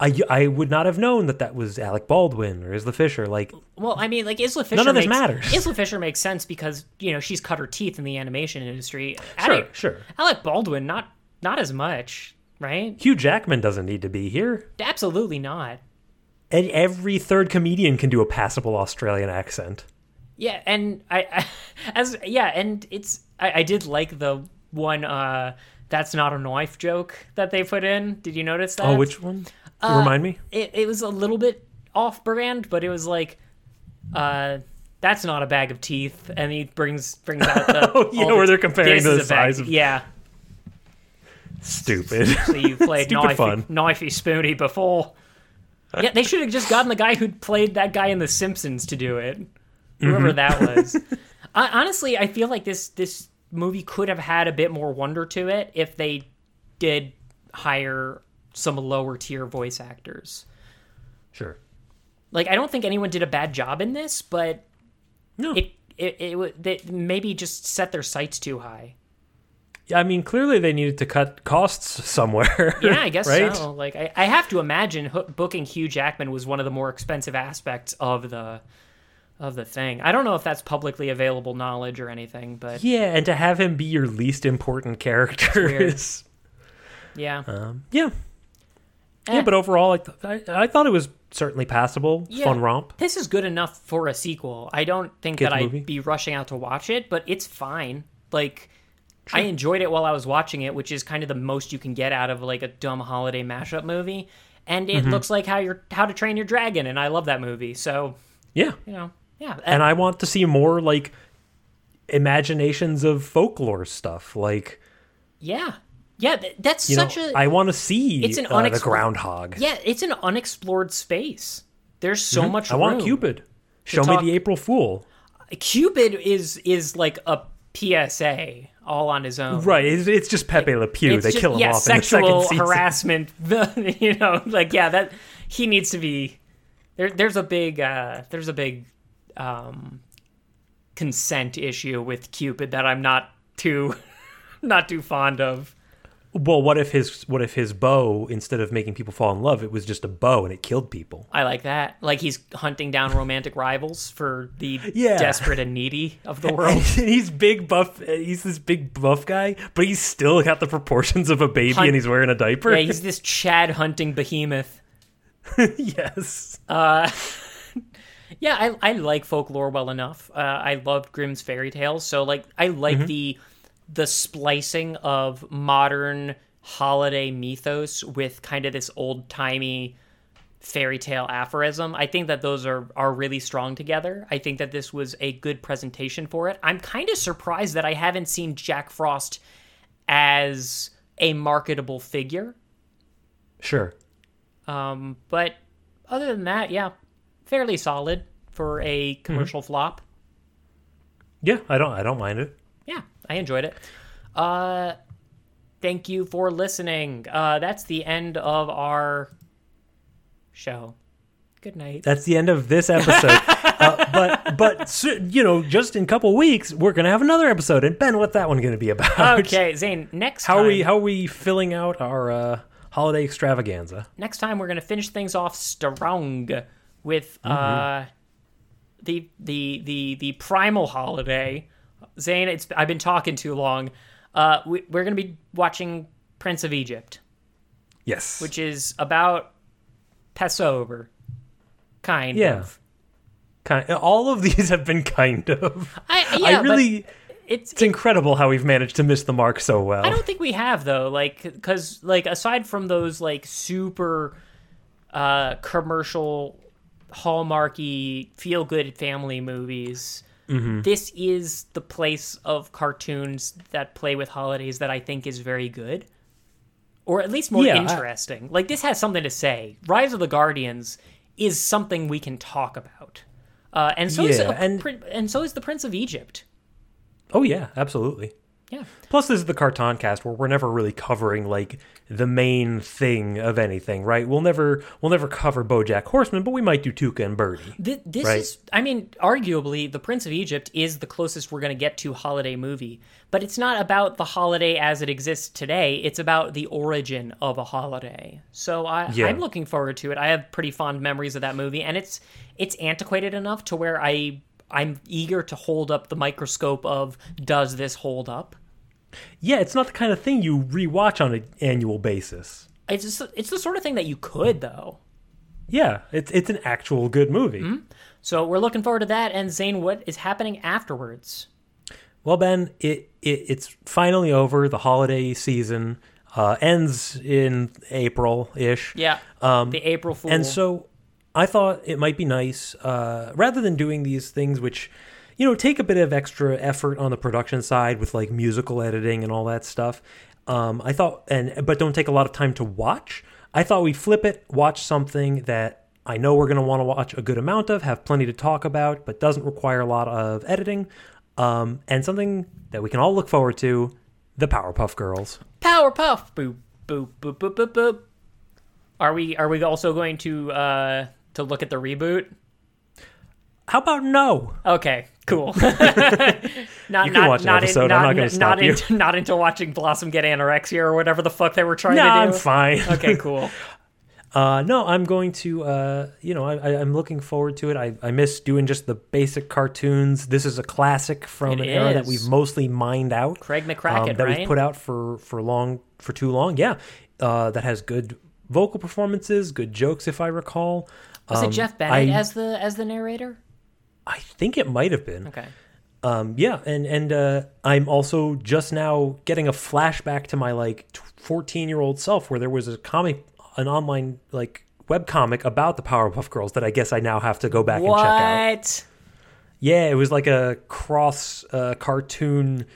I, I would not have known that that was Alec Baldwin or Isla Fisher. Like Well, I mean, like Isla Fisher. None of this makes, matters. Isla Fisher makes sense because you know she's cut her teeth in the animation industry. sure, Alec, sure. Alec Baldwin, not not as much, right? Hugh Jackman doesn't need to be here. Absolutely not. And every third comedian can do a passable Australian accent. Yeah, and I, I as yeah, and it's I, I did like the one uh that's not a knife joke that they put in. Did you notice that? Oh, which one? Uh, Remind me. It it was a little bit off brand, but it was like uh that's not a bag of teeth, and he brings brings out the Oh, yeah, the- where they're comparing the is a bag- size of- yeah. Stupid. So you played Stupid knifey, knifey spoony before. Yeah, they should have just gotten the guy who played that guy in The Simpsons to do it. Whoever Mm-hmm. that was. I, honestly, I feel like this this movie could have had a bit more wonder to it if they did hire some lower tier voice actors. sure. Like, I don't think anyone did a bad job in this, but No. it it it, would they maybe just set their sights too high. Yeah, I mean, clearly they needed to cut costs somewhere. Yeah, I guess right? so. Like, I, I have to imagine booking Hugh Jackman was one of the more expensive aspects of the of the thing. I don't know if that's publicly available knowledge or anything, but Yeah, and to have him be your least important character is, yeah, um, yeah, Eh. yeah. But overall, I, th- I, I thought it was certainly passable, Yeah. fun romp. this is good enough for a sequel. I don't think Kids that movie? I'd be rushing out to watch it, but it's fine. Like. I enjoyed it while I was watching it, which is kind of the most you can get out of like a dumb holiday mashup movie. And Mm-hmm. it looks like how you're How to Train Your Dragon, and I love that movie. So Yeah, you know, yeah. and I want to see more like imaginations of folklore stuff. Like Yeah, yeah. th- That's you such know, a I want to see It's an uh, the groundhog. yeah. It's an unexplored space. There's so much. Mm-hmm. I want. Cupid. Show talk- me the April Fool. Cupid is is like a PSA all on his own. Right, it's, it's just Pepe Le Pew. It's They just- kill him yeah, off sexual in the second season. harassment. you know, like yeah, that he needs to be. There, there's a big, uh, there's a big um, consent issue with Cupid that I'm not too, not too fond of. Well, what if his what if his bow instead of making people fall in love, it was just a bow and it killed people? I like that. Like he's hunting down romantic rivals for the Yeah. desperate and needy of the world. And he's big buff. He's this big buff guy, but he's still got the proportions of a baby, Hunt- and he's wearing a diaper. yeah, he's this Chad hunting behemoth. yes. Uh, yeah, I, I like folklore well enough. Uh, I loved Grimm's fairy tales, so like I like Mm-hmm. the the splicing of modern holiday mythos with kind of this old timey fairy tale aphorism. I think that those are are really strong together. I think that this was a good presentation for it. I'm kind of surprised that I haven't seen Jack Frost as a marketable figure. Sure. Um, but other than that, yeah, fairly solid for a commercial flop. Yeah, I don't. I don't mind it. Yeah, I enjoyed it. Uh, thank you for listening. Uh, that's the end of our show. Good night. That's the end of this episode. uh, but but you know, just in a couple weeks, we're gonna have another episode. And Ben, what's that one gonna be about? Okay, Zane. Next How time, are we? How are we filling out our uh, holiday extravaganza? next time we're gonna finish things off strong with uh, the the the the primal holiday. Zane, it's I've been talking too long. Uh, we, we're gonna be watching Prince of Egypt. Yes. which is about Passover, kind Yeah. of. kind. All of these have been kind of. I, yeah, I really. it's. It's incredible how we've managed to miss the mark so well. I don't think we have though, like, because like aside from those like super uh, commercial, hallmarky, feel good family movies. Mm-hmm. This is the place of cartoons that play with holidays that I think is very good, or at least more Yeah, I- interesting. like this has something to say. Rise of the Guardians is something we can talk about, uh, and so is a, and- and so is the Prince of Egypt. Oh yeah, absolutely. Yeah. Plus, this is the Carton cast where we're never really covering like the main thing of anything, right? We'll never we'll never cover BoJack Horseman, but we might do Tuca and Birdie. Th- this Right. is, I mean, arguably, The Prince of Egypt is the closest we're going to get to holiday movie. But it's not about the holiday as it exists today. It's about the origin of a holiday. So I, Yeah. I'm looking forward to it. I have pretty fond memories of that movie, and it's it's antiquated enough to where I I'm eager to hold up the microscope of does this hold up? Yeah, it's not the kind of thing you rewatch on an annual basis. It's just, it's the sort of thing that you could though. Yeah, it's it's an actual good movie. So we're looking forward to that. And Zane, what is happening afterwards? Well, Ben, it, it it's finally over. The holiday season uh, ends in April ish. Yeah, the April Fool. Um, And so I thought it might be nice, uh, rather than doing these things which, you know, take a bit of extra effort on the production side with like musical editing and all that stuff. Um, I thought, and but don't take a lot of time to watch. I thought we'd flip it, watch something that I know we're going to want to watch a good amount of, have plenty to talk about, but doesn't require a lot of editing, um, and something that we can all look forward to: the Powerpuff Girls. Powerpuff. Boop boop boop boop boop boop. Are we are we also going to uh to look at the reboot? How about no? Okay, cool. not You can not watch an not episode. In, I'm not, not gonna not stop you. into not into watching Blossom get anorexia or whatever the fuck they were trying No, to I'm do. fine. Okay, cool. Uh, no, I'm going to. Uh, you know, I, I'm looking forward to it. I, I miss doing just the basic cartoons. This is a classic from It an era that we've mostly mined out. Craig McCracken, um, that right? we've put out for for long for too long. Yeah, uh, that has good vocal performances, good jokes, if I recall. Was Um, it Jeff Bennett I, as the as the narrator? I think it might have been. Okay. Um, yeah, and and uh, I'm also just now getting a flashback to my like 14 year old self, where there was a comic, an online like web comic about the Powerpuff Girls that I guess I now have to go back and check out. What? Yeah, it was like a cross uh, cartoon,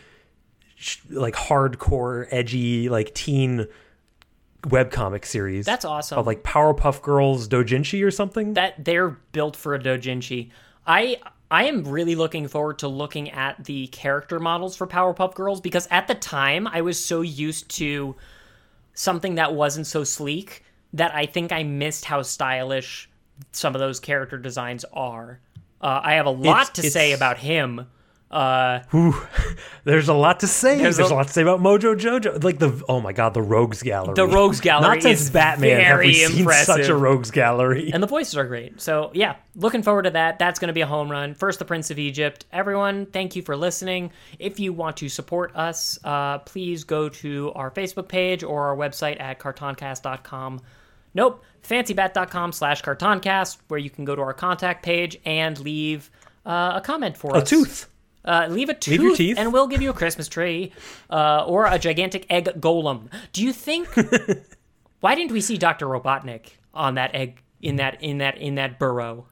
sh- like hardcore, edgy, like teen webcomic series. That's awesome. Called like Powerpuff Girls Dojinshi or something. that they're built for a dojinshi. I I am really looking forward to looking at the character models for Powerpuff Girls because at the time I was so used to something that wasn't so sleek that I think I missed how stylish some of those character designs are. Uh, I have a lot It's- to say about him. Uh, Whew. There's a lot to say. There's There's, a- a, lot to say about Mojo Jojo. Like the oh my god, the Rogues Gallery. The Rogues Gallery Not since is Batman have we seen impressive. such a Rogues Gallery. and the voices are great. So yeah, looking forward to that. That's going to be a home run. First, the Prince of Egypt. Everyone, thank you for listening. If you want to support us, uh, please go to our Facebook page or our website at cartoncast.com. Nope, fancybat.com slash cartoncast, where you can go to our contact page and leave uh, a comment for a us. tooth. Uh, leave a tooth, Leave your teeth. and we'll give you a Christmas tree uh, or a gigantic egg golem. Do you think? why didn't we see Doctor Robotnik on that egg in that in that in that burrow?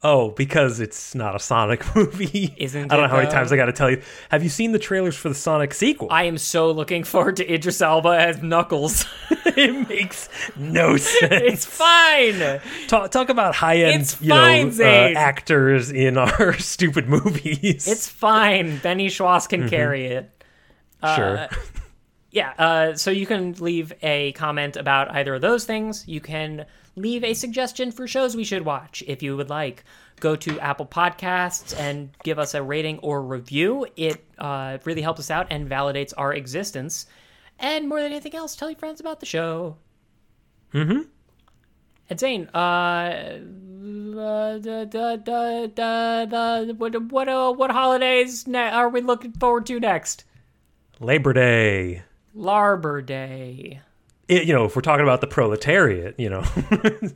Oh, because it's not a Sonic movie. Isn't I don't know how many though? times I got to tell you. Have you seen the trailers for the Sonic sequel? I am so looking forward to Idris Elba as Knuckles. it makes no sense. it's fine. talk, talk about high end, It's you know, fine, uh, actors in our stupid movies. It's fine. Benny Schwartz Mm-hmm. can carry it. sure. Yeah, uh, so you can leave a comment about either of those things. You can leave a suggestion for shows we should watch if you would like. Go to Apple Podcasts and give us a rating or review. It uh, really helps us out and validates our existence. And more than anything else, tell your friends about the show. Mm-hmm. And Zane, uh, uh, da, da, da, da, da, what what uh, what holidays ne- are we looking forward to next? Labor Day. Labor Day. It- you know, if we're talking about the proletariat, you know,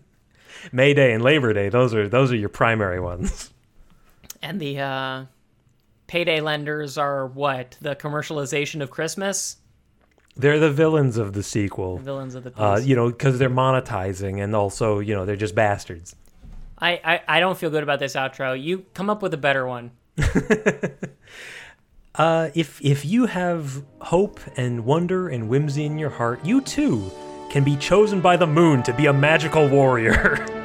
May Day and Labor Day, those are those are your primary ones. And the uh, payday lenders are what? The commercialization of Christmas? They're the villains of the sequel. Villains of the piece. Uh, you know, because they're monetizing, and also, you know, they're just bastards. I, I, I don't feel good about this outro. You come up with a better one. Uh, if if you have hope and wonder and whimsy in your heart, you too can be chosen by the moon to be a magical warrior.